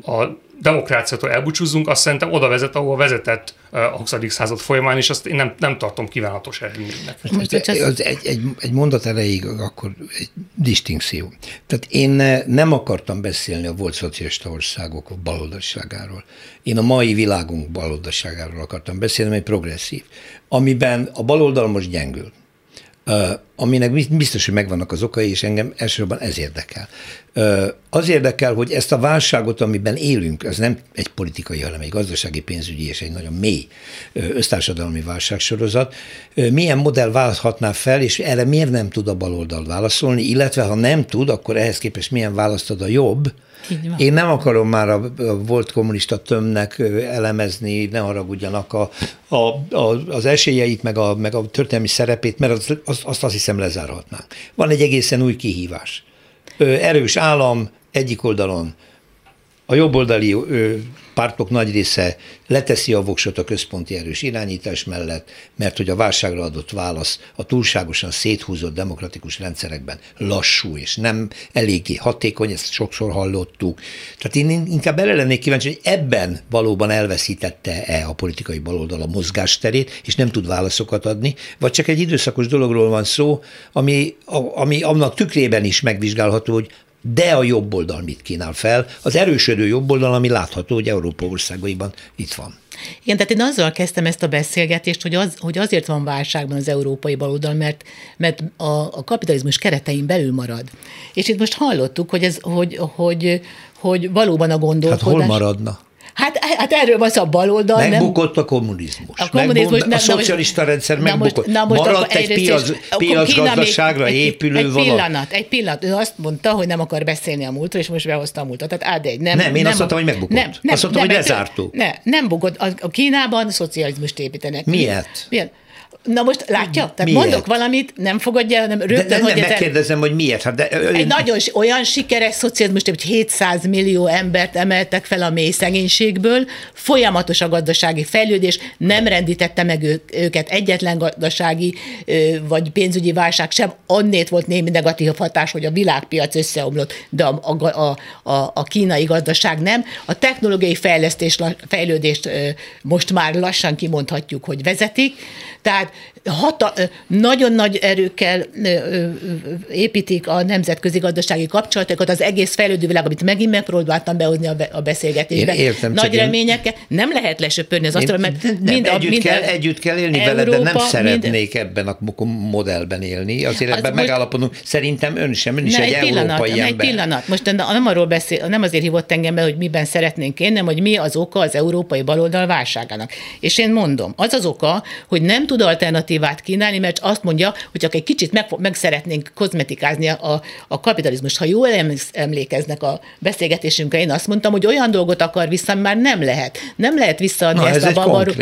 a demokráciától elbúcsúzzunk, azt szerintem oda vezet, ahol vezetett a 20. század folyamán, és azt én nem, nem tartom kívánatos eredménynek. Most egy, egy, egy, egy mondat erejéig akkor egy distinkció. Tehát én nem akartam beszélni a volt szocialista országok baloldalságáról. Én a mai világunk baloldalságáról akartam beszélni, egy progresszív, amiben a baloldal most gyengül aminek biztos, hogy megvannak az okai, és engem elsősorban ez érdekel. Az érdekel, hogy ezt a válságot, amiben élünk, ez nem egy politikai, hanem egy gazdasági, pénzügyi és egy nagyon mély össztársadalmi válságsorozat, milyen modell válthatná fel, és erre miért nem tud a baloldal válaszolni, illetve ha nem tud, akkor ehhez képest milyen választod a jobb, én nem akarom már a, volt kommunista tömnek elemezni, ne haragudjanak a, a, a, az esélyeit, meg a, meg a történelmi szerepét, mert az, az, azt azt hiszem lezárhatnánk. Van egy egészen új kihívás. Erős állam egyik oldalon, a jobboldali pártok nagy része leteszi a voksot a központi erős irányítás mellett, mert hogy a válságra adott válasz a túlságosan széthúzott demokratikus rendszerekben lassú és nem eléggé hatékony, ezt sokszor hallottuk. Tehát én inkább bele lennék kíváncsi, hogy ebben valóban elveszítette-e a politikai baloldal a mozgásterét, és nem tud válaszokat adni, vagy csak egy időszakos dologról van szó, ami, ami annak tükrében is megvizsgálható, hogy de a jobb oldal mit kínál fel? Az erősödő jobb oldal, ami látható, hogy Európa országaiban itt van. Igen, tehát én azzal kezdtem ezt a beszélgetést, hogy, az, hogy azért van válságban az európai baloldal, mert, mert a, a kapitalizmus keretein belül marad. És itt most hallottuk, hogy, ez, hogy, hogy, hogy valóban a gondolkodás... Hát hol maradna? Hát, hát erről van a baloldal. Megbukott nem? a kommunizmus. A kommunizmus nem, a szocialista rendszer na megbukott. Na most Maradt egy piac, piacgazdaságra épülő egy valami. pillanat, egy pillanat. Ő azt mondta, hogy nem akar beszélni a múltról, és most behozta a múltat. Tehát ád egy. Nem, nem, én nem, azt mondtam, hogy megbukott. Nem, nem, azt mondtam, nem, hogy lezártuk. Nem, nem bukott. A Kínában szocializmust építenek. Miért? Miért? Na most látja? Tehát Miért? mondok valamit, nem fogadja, hanem De, rögtön, de nem, hogy ez megkérdezem, hogy miért. Hát de, egy nagyon olyan sikeres szocializmus, hogy 700 millió embert emeltek fel a mély szegénységből, folyamatos a gazdasági fejlődés, nem rendítette meg őket egyetlen gazdasági vagy pénzügyi válság sem, annét volt némi negatív hatás, hogy a világpiac összeomlott, de a, a, a, a, kínai gazdaság nem. A technológiai fejlesztés, fejlődést most már lassan kimondhatjuk, hogy vezetik, tehát hata, nagyon nagy erőkkel építik a nemzetközi gazdasági kapcsolatokat, az egész fejlődő világ, amit megint megpróbáltam behozni a, be, a beszélgetésbe. Én értem, nagy én- reményekkel. Nem lehet lesöpörni az asztalon, mert nem, mind együtt, mind kell, együtt kell élni vele, de nem Európa, szeretnék ebben a modellben élni. Azért Az ebben most- megállapodunk. Szerintem ön sem, ön is Ne, egy, egy pillanat, európai ne, egy ember. pillanat. Most nem arról beszél, nem azért hívott engem be, hogy miben szeretnénk élni, hanem hogy mi az oka az európai baloldal válságának. És én mondom, az az oka, hogy nem tud alternatívát kínálni, mert azt mondja, hogy csak egy kicsit meg, meg szeretnénk kozmetikázni a, a kapitalizmust. Ha jól emlékeznek a beszélgetésünkre, én azt mondtam, hogy olyan dolgot akar vissza, már nem lehet. Nem lehet visszaadni Na, ezt ez a babaru-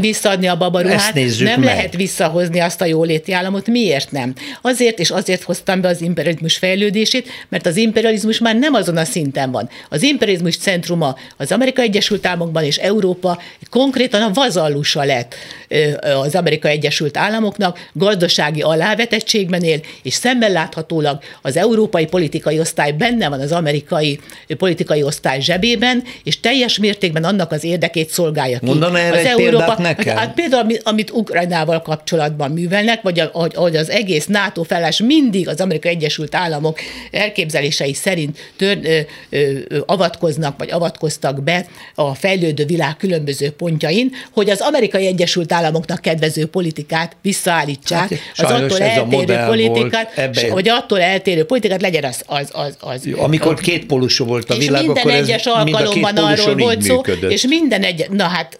visszaadni a babaruhát, nem meg. lehet visszahozni azt a jóléti államot. Miért nem? Azért és azért hoztam be az imperializmus fejlődését, mert az imperializmus már nem azon a szinten van. Az imperializmus centruma az Amerikai Egyesült Államokban és Európa konkrétan a vazallusa lett az Amerikai Egyesült Államoknak, gazdasági alávetettségben él, és szemmel láthatólag az európai politikai osztály benne van az amerikai politikai osztály zsebében, és teljes mértékben annak az érdekét szolgálja ki. Mondana erre az egy példát nekem? Hát például, ami- amit Ukrajnával kapcsolatban művelnek, vagy ahogy, ahogy az egész NATO felállás mindig az Amerikai Egyesült Államok elképzelései szerint tör, ö, ö, ö, avatkoznak, vagy avatkoztak be a fejlődő világ különböző pontjain, hogy az Amerikai Egyesült Államoknak kedvező politikát visszaállítsák, Hát, az attól ez a eltérő politikát, volt, ebbe- vagy attól eltérő politikát legyen az, az, az, az Amikor két pólusú volt a és világ, minden akkor ez egyes a két alkalomban arról volt szó, működött. és minden egy, na hát,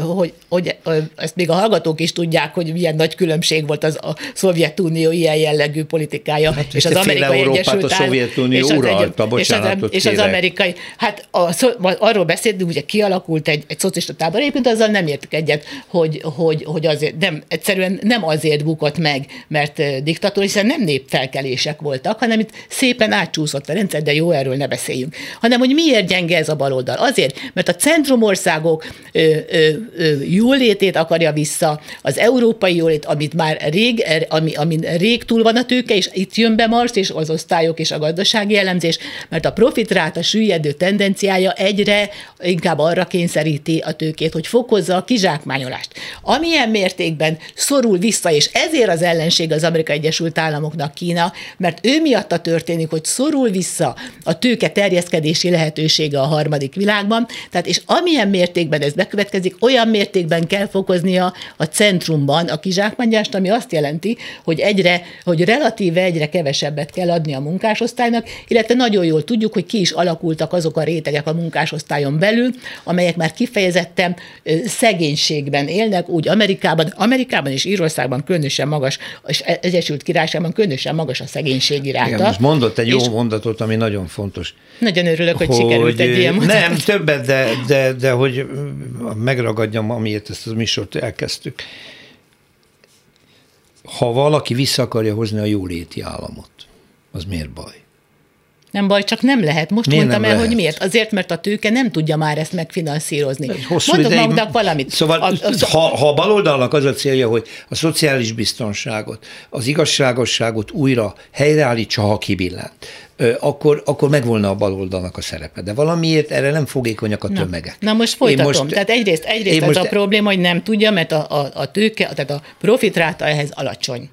hogy, hogy ezt még a hallgatók is tudják, hogy milyen nagy különbség volt az a Szovjetunió ilyen jellegű politikája, hát, és az Amerikai Egyesült a Szovjetunió és uralta, és az, és az amerikai, hát a, arról beszéltünk, ugye kialakult egy, egy szocialista tábor, egyébként azzal nem értek egyet, hogy, hogy, hogy azért nem, egyszerűen nem azért bukott meg, mert diktatúra, hiszen nem népfelkelések voltak, hanem itt szépen átcsúszott a rendszer, de jó, erről ne beszéljünk. Hanem, hogy miért gyenge ez a baloldal? Azért, mert a centrumországok ö, ö, ö, jólétét akarja vissza, az európai jólét, amit már rég, er, ami, amin rég túl van a tőke, és itt jön be Marx és az osztályok és a gazdasági elemzés, mert a profitráta süllyedő tendenciája egyre inkább arra kényszeríti a tőkét, hogy fokozza a kizsákmányolást. Amilyen mértékben szorul vissza, és ezért az ellenség az Amerikai Egyesült Államoknak Kína, mert ő miatta történik, hogy szorul vissza a tőke terjeszkedési lehetősége a harmadik világban, tehát és amilyen mértékben ez bekövetkezik, olyan mértékben kell fokoznia a centrumban a kizsákmányást, ami azt jelenti, hogy egyre, hogy relatíve egyre kevesebbet kell adni a munkásosztálynak, illetve nagyon jól tudjuk, hogy ki is alakultak azok a rétegek a munkásosztályon belül, amelyek már kifejezetten szegénységben élnek, úgy Amerikában, Amerikában és Írországban különösen magas, és Egyesült Királyságban különösen magas a szegénység iráta. Igen, most mondott egy jó mondatot, ami nagyon fontos. Nagyon örülök, hogy, hogy sikerült egy ilyen mondatot. Nem, többet, de, de, de hogy megragadjam, amiért ezt a műsort elkezdtük. Ha valaki vissza akarja hozni a jóléti államot, az miért baj? Nem baj, csak nem lehet. Most Miért mondtam el, lehet? hogy miért. Azért, mert a tőke nem tudja már ezt megfinanszírozni. Hosszú Mondok ideig- magunknak valamit. Szóval, A- a- ha, ha a baloldalnak az a célja, hogy a szociális biztonságot, az igazságosságot újra helyreállítsa, ha kibillent, akkor, akkor megvolna a baloldalnak a szerepe. De valamiért erre nem fogékonyak a tömegek. Na most Én folytatom. most- tehát egyrészt, egyrészt ez most- a probléma, hogy nem tudja, mert a, a, a tőke, tehát a profitráta ehhez alacsony.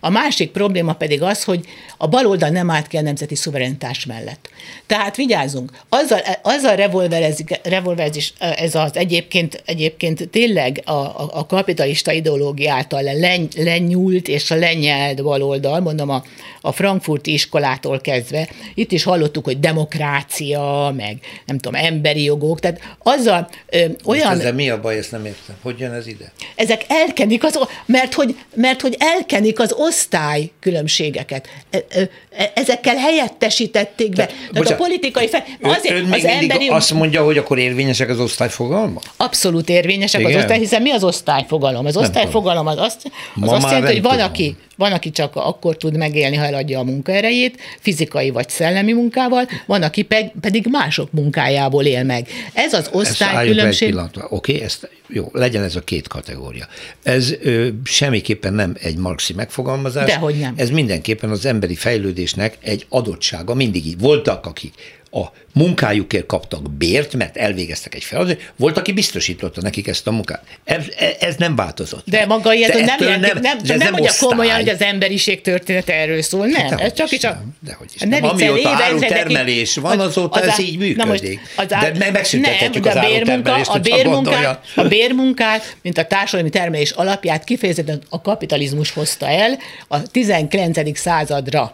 A másik probléma pedig az, hogy a baloldal nem állt ki a nemzeti szuverenitás mellett. Tehát vigyázzunk, azzal, azzal revolverezik, revolverezik ez az egyébként, egyébként tényleg a, a, a kapitalista ideológia által len, lenyúlt és a lenyelt baloldal, mondom a, a frankfurti iskolától kezdve, itt is hallottuk, hogy demokrácia, meg nem tudom, emberi jogok, tehát azzal ö, Most olyan... ezzel mi a baj, ezt nem értem. Hogy jön ez ide? Ezek elkenik, az, mert, hogy, mert hogy elkenik az az osztály különbségeket. E, e, ezekkel helyettesítették be. Tehát, Tehát a politikai fel... Azért ön, ön az emberi... azt mondja, hogy akkor érvényesek az osztályfogalmak? Abszolút érvényesek Igen? az osztály, hiszen mi az osztályfogalom? Az osztályfogalom az azt, az azt jelenti, hogy van aki, van, aki csak akkor tud megélni, ha eladja a munkaerejét, fizikai vagy szellemi munkával, van, aki pedig mások munkájából él meg. Ez az osztálykülönbség. Oké, okay, ezt jó, legyen ez a két kategória. Ez ö, semmiképpen nem egy marxi megfogalmazás. Dehogy nem. Ez mindenképpen az emberi fejlődésnek egy adottsága. Mindig így voltak, akik a munkájukért kaptak bért, mert elvégeztek egy feladatot, volt, aki biztosította nekik ezt a munkát. Ez, ez nem változott. De maga ilyet, de nem, nem, nem, nem, nem, nem mondja komolyan, hogy az emberiség története erről szól. Nem, hát, ez csak is a... Dehogy is. Nem, amióta árutermelés van, azóta az, ez így működik. Az, az, de megszüntethetjük az árutermelést, a bérmunkát, a bérmunkát, mint a társadalmi termelés alapját kifejezetten a kapitalizmus hozta el a 19. századra.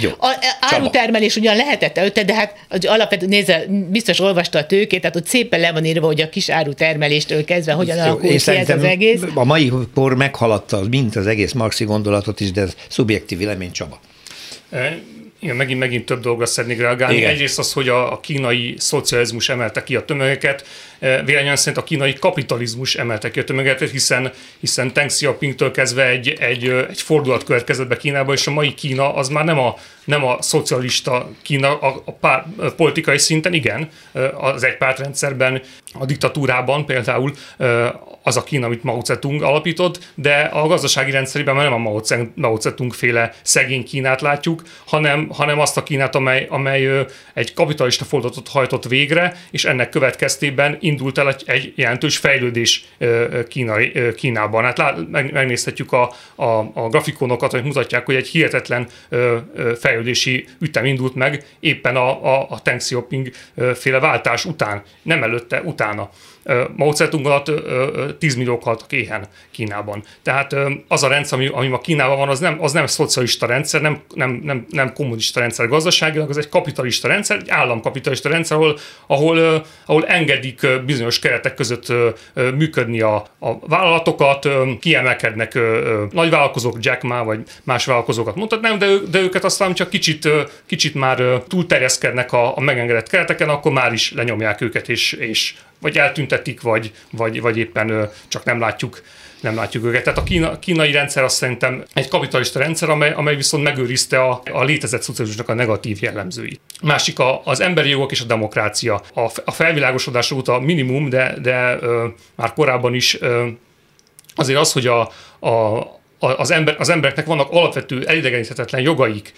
Jó. A, árutermelés ugyan lehetett előtte, de hát alapvetően nézze, biztos olvasta a tőkét, tehát ott szépen le van írva, hogy a kis árutermeléstől kezdve hogyan alakul ki ez az egész. A mai kor meghaladta mint az egész marxi gondolatot is, de ez szubjektív vélemény Csaba. Igen, megint, megint több dolgra szeretnék reagálni. Igen. Egyrészt az, hogy a, a kínai szocializmus emelte ki a tömegeket, e, véleményem szerint a kínai kapitalizmus emelte ki a tömegeket, hiszen, hiszen Deng Xiaopingtől kezdve egy, egy, egy fordulat következett be Kínába, és a mai Kína az már nem a, nem a szocialista Kína, a, a, pár, a politikai szinten, igen, az egypártrendszerben, a diktatúrában például az a Kína, amit Mao Zedong alapított, de a gazdasági rendszerében már nem a Mao Zedong féle szegény Kínát látjuk, hanem, hanem azt a Kínát, amely, amely egy kapitalista fordulatot hajtott végre, és ennek következtében indult el egy, egy jelentős fejlődés Kínai, Kínában. Hát megnézhetjük a, a, a grafikonokat, hogy mutatják, hogy egy hihetetlen fejlődési ütem indult meg éppen a, a, a Deng Xiaoping féle váltás után, nem előtte, utána. Mao Zedong alatt 10 milliók haltak éhen Kínában. Tehát az a rendszer, ami, ami ma Kínában van, az nem, az nem szocialista rendszer, nem, nem, nem, nem kommunista rendszer gazdaságilag, az egy kapitalista rendszer, egy államkapitalista rendszer, ahol, ahol, ahol engedik bizonyos keretek között működni a, a vállalatokat, kiemelkednek nagyvállalkozók, Jack Ma, vagy más vállalkozókat mondhatnám, de, de őket aztán csak kicsit, kicsit már túlterjeszkednek a, a megengedett kereteken, akkor már is lenyomják őket, és, és vagy eltüntetik, vagy, vagy, vagy éppen csak nem látjuk nem látjuk őket. Tehát a kína, kínai rendszer azt szerintem egy kapitalista rendszer, amely, amely viszont megőrizte a, a létezett szocializmusnak a negatív jellemzőit. Másik a, az emberi jogok és a demokrácia. A, a felvilágosodás óta minimum, de, de ö, már korábban ö, azért az, hogy a, a, az, ember, az embereknek vannak alapvető elidegeníthetetlen jogaik,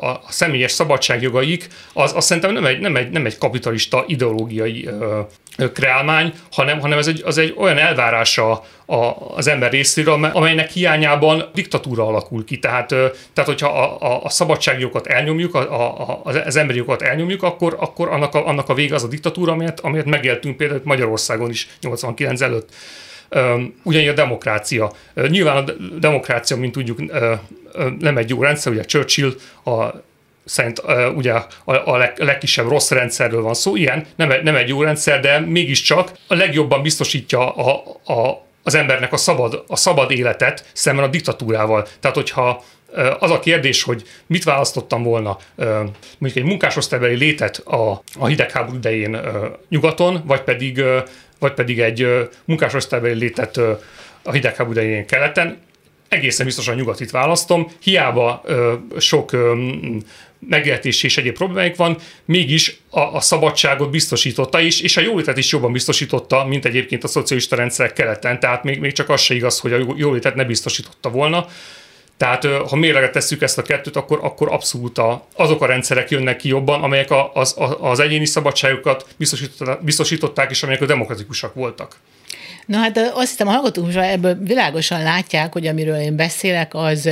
a személyes szabadságjogaik, az, az szerintem nem egy, nem, egy, nem egy kapitalista ideológiai kreálmány, hanem, hanem ez egy, az egy olyan elvárása a, az ember részéről, amelynek hiányában diktatúra alakul ki. Tehát, tehát hogyha a, a, a szabadságjogokat elnyomjuk, a, a, az emberi jogokat elnyomjuk, akkor, akkor annak, a, annak a vége az a diktatúra, amelyet, amelyet megéltünk például Magyarországon is 89 előtt. Ugyanígy a demokrácia. Nyilván a demokrácia, mint tudjuk, nem egy jó rendszer, ugye Churchill a szerint ugye a, a leg, legkisebb rossz rendszerről van szó. Igen, nem, nem egy jó rendszer, de mégiscsak a legjobban biztosítja a, a, az embernek a szabad, a szabad életet szemben a diktatúrával. Tehát, hogyha az a kérdés, hogy mit választottam volna, mondjuk egy munkásosztálybeli létet a, a hidegháború idején nyugaton, vagy pedig vagy pedig egy munkásosztálybeli létet a hidegháború idején keleten, egészen biztosan nyugatit választom, hiába ö, sok ö, és egyéb problémáik van, mégis a, a szabadságot biztosította is, és a jólétet is jobban biztosította, mint egyébként a szocialista rendszerek keleten, tehát még, még csak az se igaz, hogy a jólétet ne biztosította volna. Tehát ha mérleget tesszük ezt a kettőt, akkor, akkor abszolút a, azok a rendszerek jönnek ki jobban, amelyek a, az, az egyéni szabadságokat biztosították, biztosították, és amelyek a demokratikusak voltak. Na hát azt hiszem, a hallgatók ebből világosan látják, hogy amiről én beszélek, az,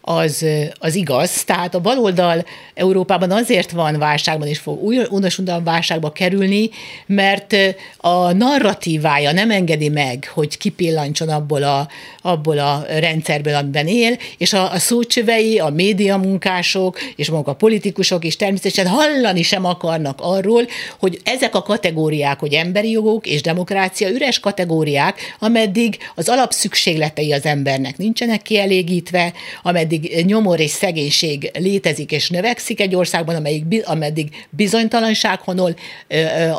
az, az igaz. Tehát a baloldal Európában azért van válságban, és fog újra válságba kerülni, mert a narratívája nem engedi meg, hogy kipillantson abból a, abból a rendszerből, amiben él, és a, a szócsövei, a médiamunkások, és maguk a politikusok is természetesen hallani sem akarnak arról, hogy ezek a kategóriák, hogy emberi jogok és demokrácia üres kategóriák, ameddig az alapszükségletei az embernek nincsenek kielégítve, ameddig nyomor és szegénység létezik és növekszik egy országban, amelyik, ameddig bizonytalanság honol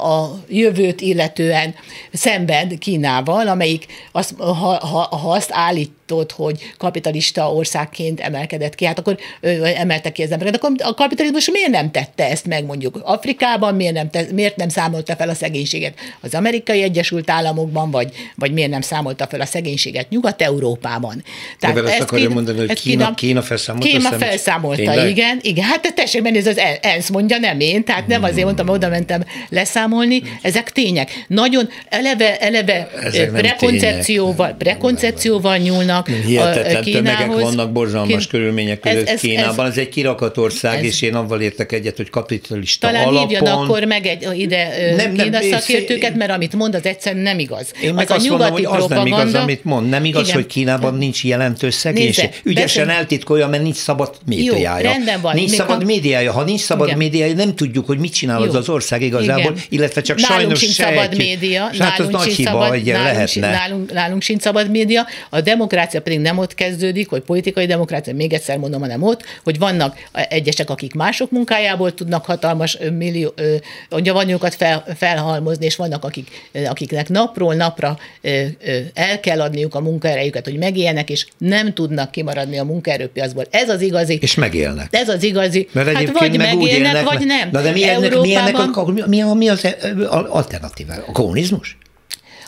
a jövőt illetően szemben Kínával, amelyik azt, ha, ha, ha azt állít, állítod, hogy kapitalista országként emelkedett ki, hát akkor ö, emelte ki az embereket, akkor a kapitalizmus miért nem tette ezt meg mondjuk Afrikában, miért nem, te, miért nem számolta fel a szegénységet az amerikai Egyesült Államokban, vagy, vagy miért nem számolta fel a szegénységet Nyugat-Európában. Tehát ezt, ezt akarja mondani, hogy Kína, Kína felszámolta? Kína felszámolta, Tényleg? igen, igen. Hát tessék menni, ez az ENSZ mondja, nem én, tehát nem azért mondtam, oda mentem leszámolni, ezek tények. Nagyon eleve, eleve prekoncepcióval, prekoncepcióval nyúlnak vannak Hihetetlen tömegek vannak borzalmas Kín... körülmények között ez, ez, Kínában. Ez, ez egy kirakat ország, ez, és én avval értek egyet, hogy kapitalista talán alapon... Talán akkor meg egy, ide nem, Kína nem, szakértőket, mert amit mond, az egyszerűen nem igaz. Én meg az azt a mondom, hogy az nem igaz, amit mond. Nem igaz, Igen. hogy Kínában nincs jelentős szegénység. Nézze, Ügyesen beszél... eltitkolja, mert nincs szabad médiája. Jó, rendben van. Nincs Mikor... szabad médiája. Ha nincs szabad Igen. médiája, nem tudjuk, hogy mit csinál az az ország igazából, illetve csak sajnos sincs szabad média. Hát az nagy hiba, hogy lehetne. Nálunk sincs szabad média, a demokrácia pedig nem ott kezd kezdődik, hogy politikai demokrácia, még egyszer mondom, hanem ott, hogy vannak egyesek, akik mások munkájából tudnak hatalmas millió anyavanyokat fel, felhalmozni, és vannak, akik, akiknek napról napra el kell adniuk a munkaerejüket, hogy megéljenek, és nem tudnak kimaradni a munkaerőpiacból. Ez az igazi. És megélnek. Ez az igazi. Mert hát vagy megélnek, élnek, vagy nem. Na de mi ennek, mi, ennek a, mi, mi az alternatíva? A kommunizmus?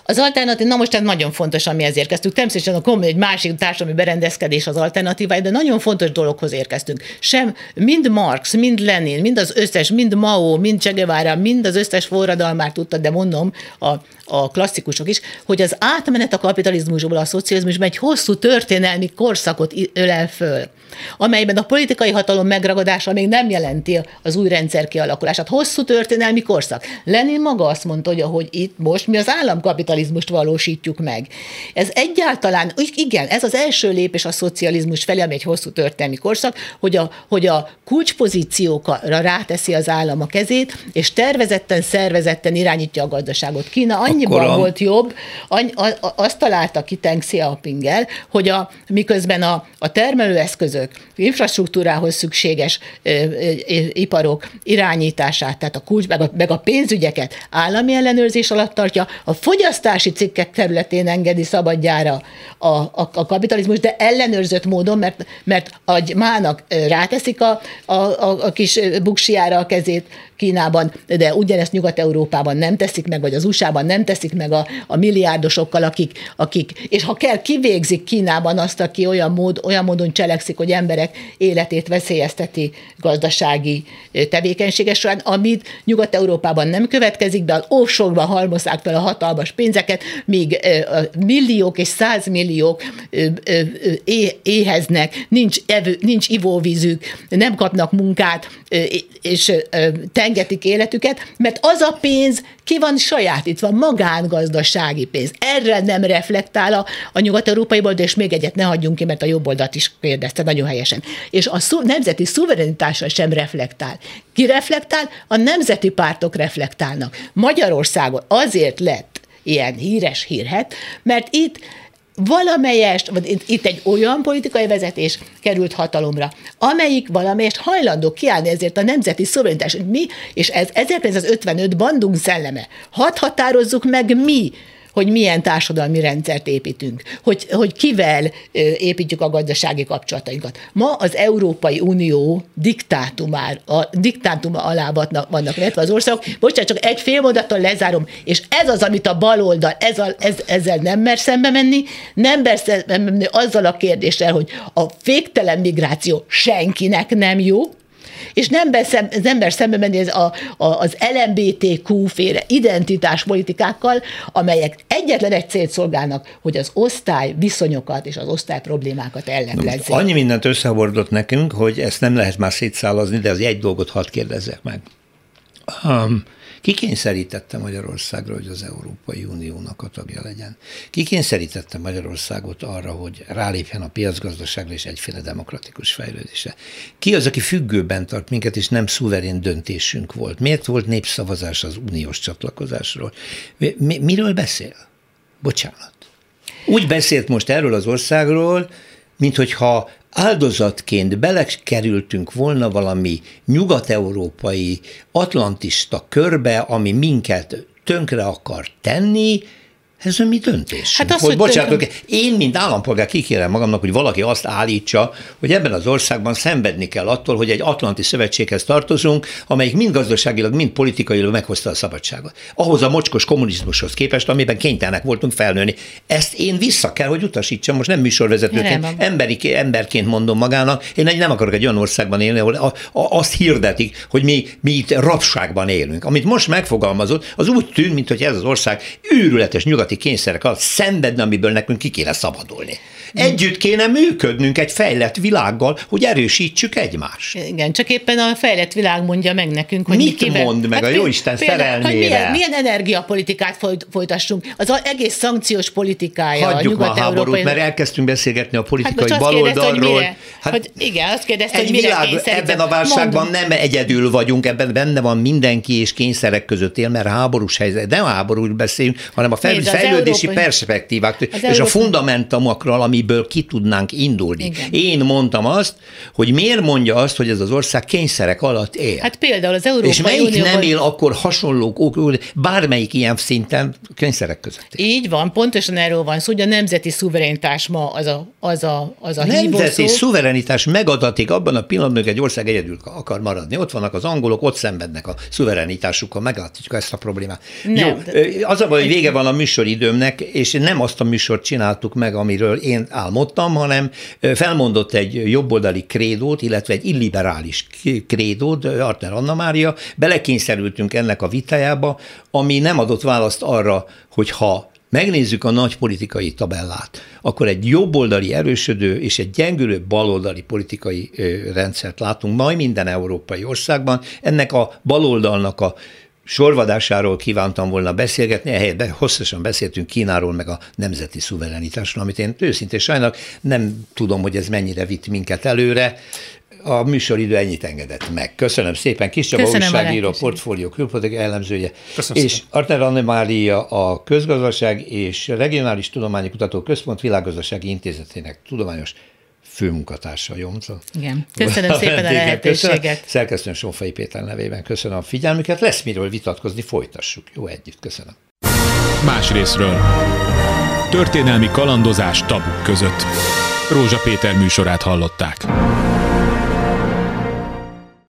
Az alternatív, na most tehát nagyon fontos, ami ezért kezdtük. Természetesen a komoly, egy másik társadalmi berendezkedés az alternatívája, de nagyon fontos dologhoz érkeztünk. Sem mind Marx, mind Lenin, mind az összes, mind Mao, mind Che Guevara, mind az összes forradalmát tudta, de mondom, a, a klasszikusok is, hogy az átmenet a kapitalizmusból a szocializmusban egy hosszú történelmi korszakot ölel föl, amelyben a politikai hatalom megragadása még nem jelenti az új rendszer kialakulását. Hosszú történelmi korszak. Lenin maga azt mondta, hogy itt most mi az államkapitalizmust valósítjuk meg. Ez egyáltalán, igen, ez az első lépés a szocializmus felé, ami egy hosszú történelmi korszak, hogy a, hogy a kulcspozíciókra ráteszi az állam a kezét, és tervezetten, szervezetten irányítja a gazdaságot. Kína annyiban Akkor a... volt jobb, annyi, a, a, azt találta ki Teng Xiaopinggel, hogy a, miközben a, a termelőeszközök, infrastruktúrához szükséges ö, ö, iparok irányítását, tehát a kulcs, meg a, meg a pénzügyeket állami ellenőrzés alatt tartja, a fogyasztási cikkek területén engedi szabadjára a, a, a kapitalizmus, de ellenőrzött módon, mert, mert a mának ráteszik a, a, a, a kis buksiára a kezét Kínában, de ugyanezt Nyugat-Európában nem teszik meg, vagy az USA-ban nem teszik meg a, a milliárdosokkal, akik, akik, és ha kell, kivégzik Kínában azt, aki olyan, mód, olyan módon cselekszik, hogy emberek életét veszélyezteti gazdasági tevékenységes során, amit Nyugat-Európában nem következik be, az offshore halmozzák fel a hatalmas pénzeket, míg milliók és százmilliók éheznek, nincs, evő, nincs ivóvízük, nem kapnak munkát, és tengetik életüket, mert az a pénz ki van sajátítva, magángazdasági pénz. Erre nem reflektál a, a nyugat-európai oldal, és még egyet ne hagyjunk ki, mert a jobb oldalt is kérdezte nagyon helyesen. És a szu- nemzeti szuverenitásra sem reflektál. Ki reflektál? A nemzeti pártok reflektálnak. Magyarországon azért lett ilyen híres hírhet, mert itt valamelyest, vagy itt egy olyan politikai vezetés került hatalomra, amelyik valamelyest hajlandó kiállni ezért a nemzeti szuverenitás. Mi, és ez 1955 bandunk szelleme. Hadd határozzuk meg mi, hogy milyen társadalmi rendszert építünk, hogy, hogy kivel építjük a gazdasági kapcsolatainkat. Ma az Európai Unió diktátumár, a diktátuma alá vannak vetve az országok. Most csak egy fél mondattal lezárom, és ez az, amit a baloldal ez ez, ezzel nem mer szembe menni, nem mer szembe menni azzal a kérdéssel, hogy a féktelen migráció senkinek nem jó, és nem beszem, az ember szembe menni az, a, a, az LMBTQ féle identitáspolitikákkal, amelyek egyetlen egy célt szolgálnak, hogy az osztály viszonyokat és az osztály problémákat elleplezzék. Annyi mindent összehordott nekünk, hogy ezt nem lehet már szétszálazni, de az egy dolgot hadd kérdezzek meg. Um, ki kényszerítette Magyarországra, hogy az Európai Uniónak a tagja legyen? Ki kényszerítette Magyarországot arra, hogy rálépjen a piacgazdaságra és egyféle demokratikus fejlődésre? Ki az, aki függőben tart minket, és nem szuverén döntésünk volt? Miért volt népszavazás az uniós csatlakozásról? Mi, miről beszél? Bocsánat. Úgy beszélt most erről az országról, mint hogyha áldozatként belekerültünk volna valami nyugat-európai atlantista körbe, ami minket tönkre akar tenni, ez a mi döntés. Hát az, hogy, hogy bocsánat, tönkre... én, mint állampolgár kikérem magamnak, hogy valaki azt állítsa, hogy ebben az országban szenvedni kell attól, hogy egy Atlanti Szövetséghez tartozunk, amelyik mind gazdaságilag, mind politikailag meghozta a szabadságot. Ahhoz a mocskos kommunizmushoz képest, amiben kénytelenek voltunk felnőni. Ezt én vissza kell, hogy utasítsam, most nem műsorvezetőként, emberi, emberként mondom magának. Én nem akarok egy olyan országban élni, ahol a, a, azt hirdetik, hogy mi, mi itt rabságban élünk. Amit most megfogalmazott, az úgy tűnt, mintha ez az ország őrületes nyugati nyugati kényszerek alatt szenvedne, amiből nekünk ki kéne szabadulni. Együtt kéne működnünk egy fejlett világgal, hogy erősítsük egymást. Igen, csak éppen a fejlett világ mondja meg nekünk, hogy Mit mi kivel... mond meg hát a Jóisten szerelmére? Hogy milyen, milyen energiapolitikát folyt, folytassunk? Az egész szankciós politikája Hagyjuk a, a háborút, mert elkezdtünk beszélgetni a politikai hát baloldalról. Hogy, hát hogy igen, azt kérdezte, hogy mire világ, Ebben a válságban Mondom. nem egyedül vagyunk, ebben benne van mindenki, és kényszerek között él, mert háborús helyzet. Nem háborús beszélünk, hanem a fejlődési európai... perspektívák és a fundamentumokról, amiből ki tudnánk indulni. Igen. Én mondtam azt, hogy miért mondja azt, hogy ez az ország kényszerek alatt él. Hát például az Európai És melyik Unióban... nem él akkor hasonló, bármelyik ilyen szinten kényszerek között. Él. Így van, pontosan erről van szó, hogy a nemzeti szuverenitás ma az a, az a, az a Nemzeti szuverenitás megadatik abban a pillanatban, hogy egy ország egyedül akar maradni. Ott vannak az angolok, ott szenvednek a szuverenitásukkal, megadhatjuk ezt a problémát. Nem, Jó, az a baj, hogy vége van a műsor időmnek, és nem azt a műsort csináltuk meg, amiről én álmodtam, hanem felmondott egy jobboldali krédót, illetve egy illiberális krédót, Arter Anna Mária, belekényszerültünk ennek a vitájába, ami nem adott választ arra, hogy ha megnézzük a nagy politikai tabellát, akkor egy jobboldali erősödő és egy gyengülő baloldali politikai rendszert látunk majd minden európai országban. Ennek a baloldalnak a sorvadásáról kívántam volna beszélgetni, ehelyett hosszasan beszéltünk Kínáról, meg a nemzeti szuverenitásról, amit én őszintén sajnálok, nem tudom, hogy ez mennyire vitt minket előre. A műsoridő ennyit engedett meg. Köszönöm szépen. Kis Csaba újságíró, portfólió külpolitikai elemzője, Köszönöm és szépen. Arter Anne Mária a Közgazdaság és Regionális Tudományi Kutató Központ Világgazdasági Intézetének tudományos főmunkatársa, Jomca. Igen. Köszönöm <laughs> szépen a lehetőséget. Szerkesztőn Sonfai Péter nevében köszönöm a figyelmüket. Lesz miről vitatkozni, folytassuk. Jó együtt, köszönöm. Más részről. Történelmi kalandozás tabuk között. Rózsa Péter műsorát hallották.